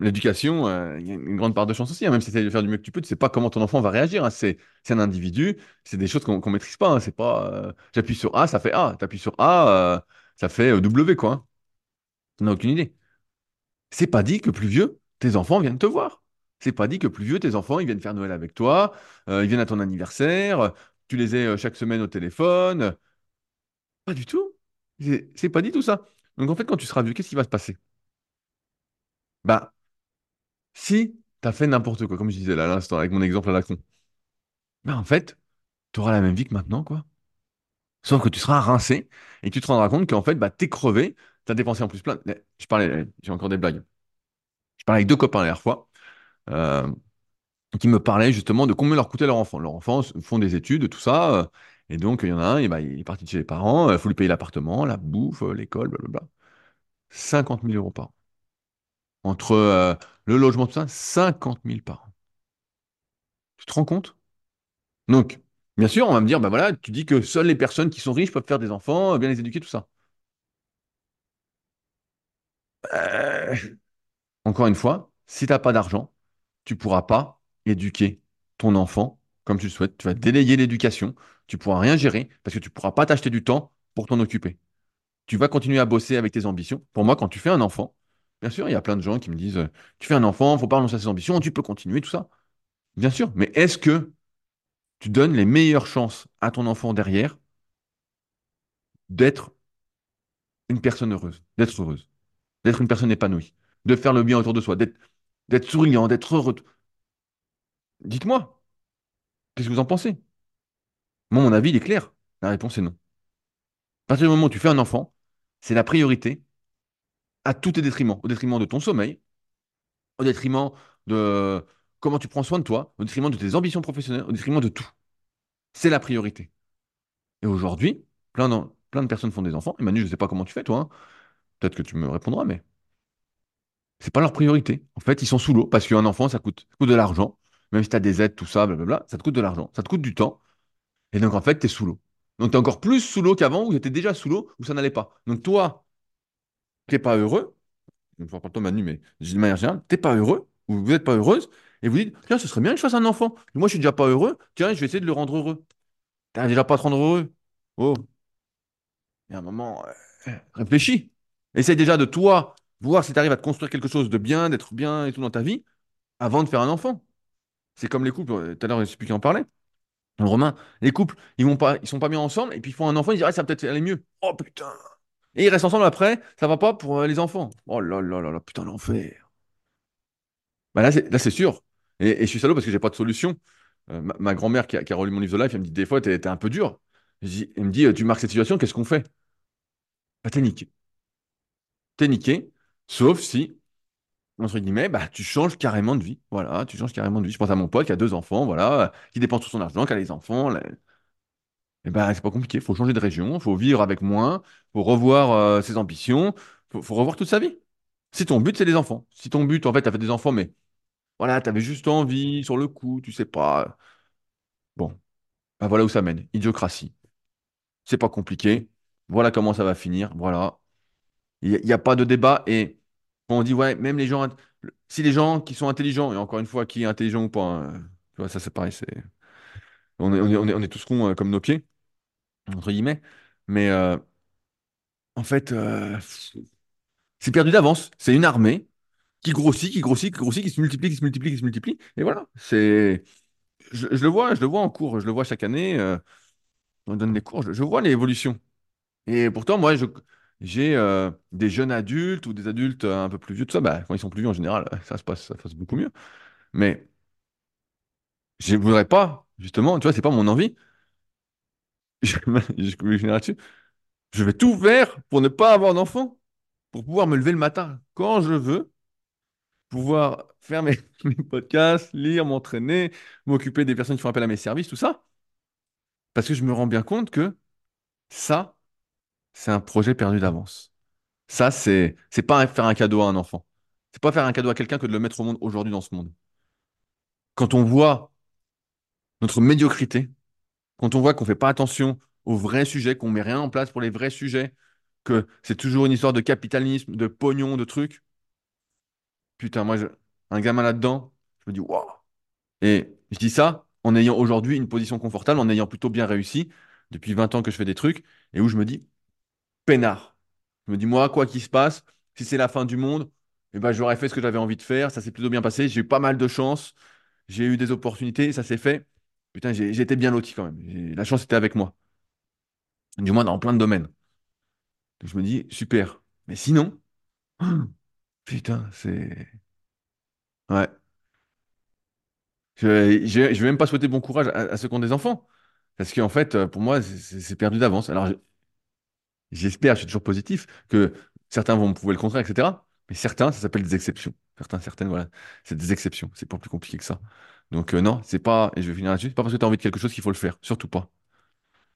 L'éducation, euh, y a une grande part de chance aussi. hein. Même si tu essaies de faire du mieux que tu peux, tu sais pas comment ton enfant va réagir. hein. C'est, un individu, c'est des choses qu'on qu'on maîtrise pas. hein. Euh, j'appuie sur A, ça fait A. T'appuies sur A, euh, ça fait W, quoi. hein. On n'a aucune idée. C'est pas dit que plus vieux, tes enfants viennent te voir. C'est pas dit que plus vieux, tes enfants, ils viennent faire Noël avec toi, ils viennent à ton anniversaire, tu les euh, chaque semaine au téléphone. Pas du tout. C'est pas dit tout ça. Donc en fait, quand tu seras vieux, qu'est-ce qui va se passer? Bah, si tu as fait n'importe quoi, comme je disais là à l'instant, avec mon exemple à la con, bah en fait, tu auras la même vie que maintenant, quoi. Sauf que tu seras rincé et tu te rendras compte qu'en fait, bah, t'es crevé, t'as dépensé en plus plein. Je parlais, j'ai encore des blagues. Je parlais avec deux copains la dernière fois. euh, qui me parlaient justement de combien leur coûtait leur enfant. Leurs enfants s- font des études, tout ça. euh, et donc, il y en a un, et bah, il est parti chez les parents, il faut lui payer l'appartement, la bouffe, euh, l'école, blablabla. 50 000 euros par an. Entre euh, le logement, tout ça, 50 000 par an. Tu te rends compte? Donc, bien sûr, on va me dire, bah voilà, tu dis que seules les personnes qui sont riches peuvent faire des enfants, euh, bien les éduquer, tout ça. Euh, Encore une fois, si tu n'as pas d'argent, tu pourras pas éduquer ton enfant comme tu le souhaites. Tu vas délayer l'éducation, tu pourras rien gérer parce que tu pourras pas t'acheter du temps pour t'en occuper. Tu vas continuer à bosser avec tes ambitions. Pour moi, quand tu fais un enfant, bien sûr, il y a plein de gens qui me disent, tu fais un enfant, faut pas renoncer à ses ambitions, tu peux continuer, tout ça. Bien sûr, mais est-ce que tu donnes les meilleures chances à ton enfant derrière d'être une personne heureuse, d'être heureuse, d'être une personne épanouie, de faire le bien autour de soi, d'être d'être souriant, d'être heureux? Dites-moi, qu'est-ce que vous en pensez? Moi, mon avis, il est clair. La réponse est non. À partir du moment où tu fais un enfant, c'est la priorité à tous tes détriments. Au détriment de ton sommeil, au détriment de comment tu prends soin de toi, au détriment de tes ambitions professionnelles, au détriment de tout. C'est la priorité. Et aujourd'hui, plein de, plein de personnes font des enfants. Et Manu, je ne sais pas comment tu fais, toi. hein. Peut-être que tu me répondras, mais c'est pas leur priorité. En fait, ils sont sous l'eau parce qu'un enfant, ça coûte, ça coûte de l'argent. Même si tu as des aides, tout ça, blablabla, ça te coûte de l'argent, ça te coûte du temps. Et donc, en fait, tu es sous l'eau. Donc, tu es encore plus sous l'eau qu'avant, où tu étais déjà sous l'eau, où ça n'allait pas. Donc, toi, n'es pas heureux, je ne pas toi, Manu, mais de manière générale, t'es pas heureux, ou vous n'êtes pas heureuse, et vous dites, tiens, ce serait bien que je fasse un enfant. Moi, je suis déjà pas heureux, tiens, je vais essayer de le rendre heureux. T'as déjà pas à te rendre heureux? Oh, il y un moment, euh, réfléchis. Essaye déjà de toi, voir si tu arrives à te construire quelque chose de bien, d'être bien et tout dans ta vie, avant de faire un enfant. C'est comme les couples, euh, tout à l'heure, je ne sais plus qui en parlait. Romain, les couples, ils vont pas, ils sont pas bien ensemble, et puis ils font un enfant, ils disent, ah, ça va peut-être aller mieux. Oh putain. Et ils restent ensemble après, ça va pas pour euh, les enfants. Oh là là là là, putain, l'enfer. Bah là, c'est sûr. Et, je suis salaud parce que j'ai pas de solution. Euh, ma, grand-mère qui a, relu mon livre de life, elle me dit, des fois, t'es un peu dur. Elle me dit, euh, tu marques cette situation, qu'est-ce qu'on fait? Bah, t'es niqué. T'es niqué, sauf si, entre guillemets, bah, tu changes carrément de vie. Voilà, tu changes carrément de vie. Je pense à mon pote qui a deux enfants, voilà, qui dépense tout son argent, qui a les enfants. Et bah, c'est pas compliqué. faut changer de région, faut vivre avec moins, faut revoir euh, ses ambitions, faut, faut revoir toute sa vie. Si ton but, c'est les enfants. Si ton but, en fait, t'as fait des enfants, mais voilà, t'avais juste envie, sur le coup, tu sais pas. Bon, bah voilà où ça mène. Idiocratie. C'est pas compliqué. Voilà comment ça va finir. Voilà. Il n'y a, il pas de débat. Et on dit, ouais, même les gens, si les gens qui sont intelligents, et encore une fois, qui est intelligent ou pas, hein, tu vois, ça c'est pareil, c'est, on est, on est, on est, tous cons euh, comme nos pieds, entre guillemets. Mais euh, en fait, euh, c'est perdu d'avance. C'est une armée qui grossit, qui grossit, qui grossit, qui se multiplie, qui se multiplie, qui se multiplie. Et voilà. C'est, je, le vois, je le vois en cours, je le vois chaque année. euh, on donne des cours, je, je vois l'évolution. Et pourtant, moi, je, j'ai des jeunes adultes ou des adultes un peu plus vieux, tout ça, bah, quand ils sont plus vieux en général, ça se passe, ça se passe beaucoup mieux. Mais je ne voudrais pas, justement, tu vois, c'est pas mon envie. Je, vais tout faire pour ne pas avoir d'enfant, pour pouvoir me lever le matin quand je veux, pouvoir faire mes, mes podcasts, lire, m'entraîner, m'occuper des personnes qui font appel à mes services, tout ça. Parce que je me rends bien compte que ça, c'est un projet perdu d'avance. Ça, c'est c'est pas faire un cadeau à un enfant. C'est pas faire un cadeau à quelqu'un que de le mettre au monde aujourd'hui dans ce monde. Quand on voit notre médiocrité, quand on voit qu'on fait pas attention aux vrais sujets, qu'on met rien en place pour les vrais sujets, que c'est toujours une histoire de capitalisme, de pognon, de trucs. Putain, moi, je- un gamin là-dedans, je me dis waouh. Et je dis ça en ayant aujourd'hui une position confortable, en ayant plutôt bien réussi depuis 20 ans que je fais des trucs, et où je me dis peinard. Je me dis moi, quoi qu'il se passe, si c'est la fin du monde, et ben, j'aurais fait ce que j'avais envie de faire. Ça s'est plutôt bien passé. J'ai eu pas mal de chance. J'ai eu des opportunités. Ça s'est fait. Putain, été bien loti quand même. La chance était avec moi. Du moins dans plein de domaines. Donc, je me dis, super. Mais sinon, putain, c'est. Ouais. Je, je, vais même pas souhaiter bon courage à, à ceux qui ont des enfants. Parce qu'en fait, euh, pour moi, c'est perdu d'avance. Alors, je- j'espère, je suis toujours positif, que certains vont me prouver le contraire, etc. Mais certains, ça s'appelle des exceptions. Certains, certaines, voilà. C'est des exceptions. C'est pas plus compliqué que ça. Donc, euh, non, c'est pas, et je vais finir là-dessus, pas parce que tu as envie de quelque chose qu'il faut le faire. Surtout pas.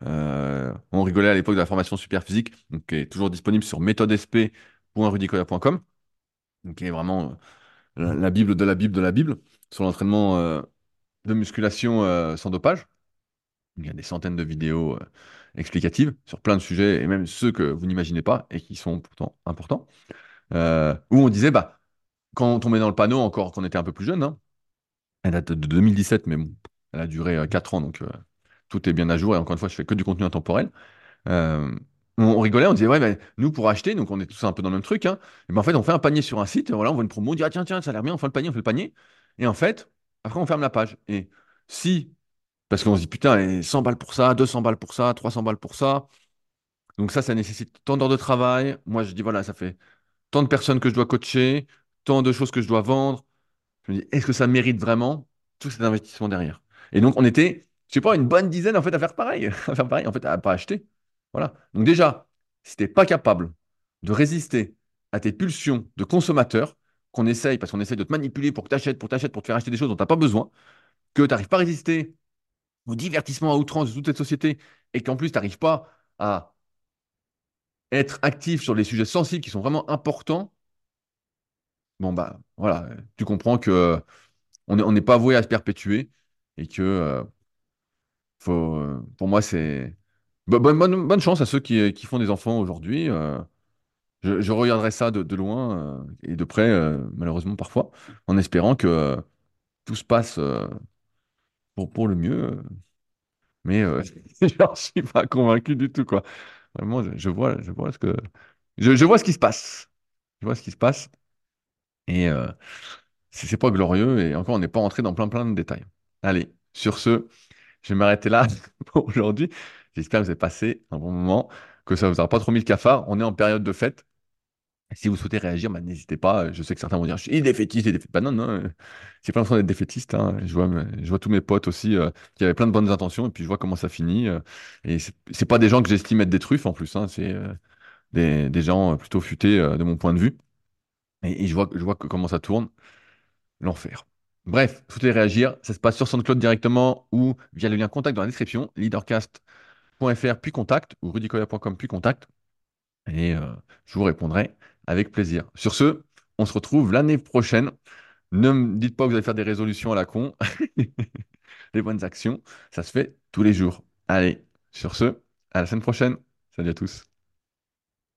Euh, on rigolait à l'époque de la formation super physique, qui est toujours disponible sur méthodesp.rudicoya.com, qui est vraiment euh, la, Bible de la Bible de la Bible, sur l'entraînement de musculation sans dopage. Il y a des centaines de vidéos explicatives sur plein de sujets, et même ceux que vous n'imaginez pas et qui sont pourtant importants. Où on disait, bah, quand on met dans le panneau, encore qu'on était un peu plus jeune, hein, elle date de 2017, mais bon, elle a duré euh, 4 ans, donc euh, tout est bien à jour. Et encore une fois, je fais que du contenu intemporel. Euh, on, rigolait, on disait, ouais, ben, nous, pour acheter, donc on est tous un peu dans le même truc, hein, et ben, en fait, on fait un panier sur un site, voilà, on voit une promo, on dit, ah, tiens, tiens, ça a l'air bien, on fait le panier, on fait le panier. Et en fait, après, on ferme la page. Et si, parce qu'on se dit, putain, et 100 balles pour ça, 200 balles pour ça, 300 balles pour ça. Donc ça, ça nécessite tant d'heures de travail. Moi, je dis, voilà, ça fait tant de personnes que je dois coacher, tant de choses que je dois vendre. Je me dis, est-ce que ça mérite vraiment tout cet investissement derrière? Et donc, on était, je sais pas, une bonne dizaine en fait à faire pareil, à faire pareil, en fait, à pas acheter. Voilà. Donc déjà, si t'es pas capable de résister à tes pulsions de consommateur, qu'on essaye, parce qu'on essaye de te manipuler pour que tu achètes, pour t'achètes, pour te faire acheter des choses dont tu n'as pas besoin, que tu n'arrives pas à résister au divertissement à outrance de toute cette société, et qu'en plus, tu n'arrives pas à être actif sur les sujets sensibles qui sont vraiment importants, bon bah voilà, tu comprends que on n'est on pas voué à se perpétuer et que euh, euh, pour moi, c'est bo- bonne, bonne, chance à ceux qui, qui font des enfants aujourd'hui. euh, je, je regarderai ça de, loin et de près, malheureusement parfois, en espérant que tout se passe pour, pour le mieux. mais euh, j'en suis pas convaincu du tout, quoi. Vraiment, je, je vois, je vois ce que je, je vois ce qui se passe. Je vois ce qui se passe et euh, c'est pas glorieux et encore, on n'est pas entré dans plein plein de détails. Allez, sur ce. Je vais m'arrêter là pour aujourd'hui. J'espère que vous avez passé un bon moment, que ça vous aura pas trop mis le cafard. On est en période de fête. Si vous souhaitez réagir, bah, n'hésitez pas. Je sais que certains vont dire, je suis défaitiste, défaitiste. Bah non, non, euh, c'est pas l'impression d'être défaitiste. hein. Je vois, je vois tous mes potes aussi euh, qui avaient plein de bonnes intentions, et puis je vois comment ça finit. euh, et c'est pas des gens que j'estime être des truffes en plus. hein. C'est euh, des, gens euh, plutôt futés euh, de mon point de vue. Et, je vois, je vois que- comment ça tourne. L'enfer. Bref, vous souhaitez réagir, ça se passe sur SoundCloud directement ou via le lien contact dans la description. Leadercast fr puis contact ou rudicoya.com puis contact et euh, je vous répondrai avec plaisir. Sur ce, on se retrouve l'année prochaine. Ne me dites pas que vous allez faire des résolutions à la con. Les bonnes actions, ça se fait tous les jours. Allez, sur ce, à la semaine prochaine. Salut à tous.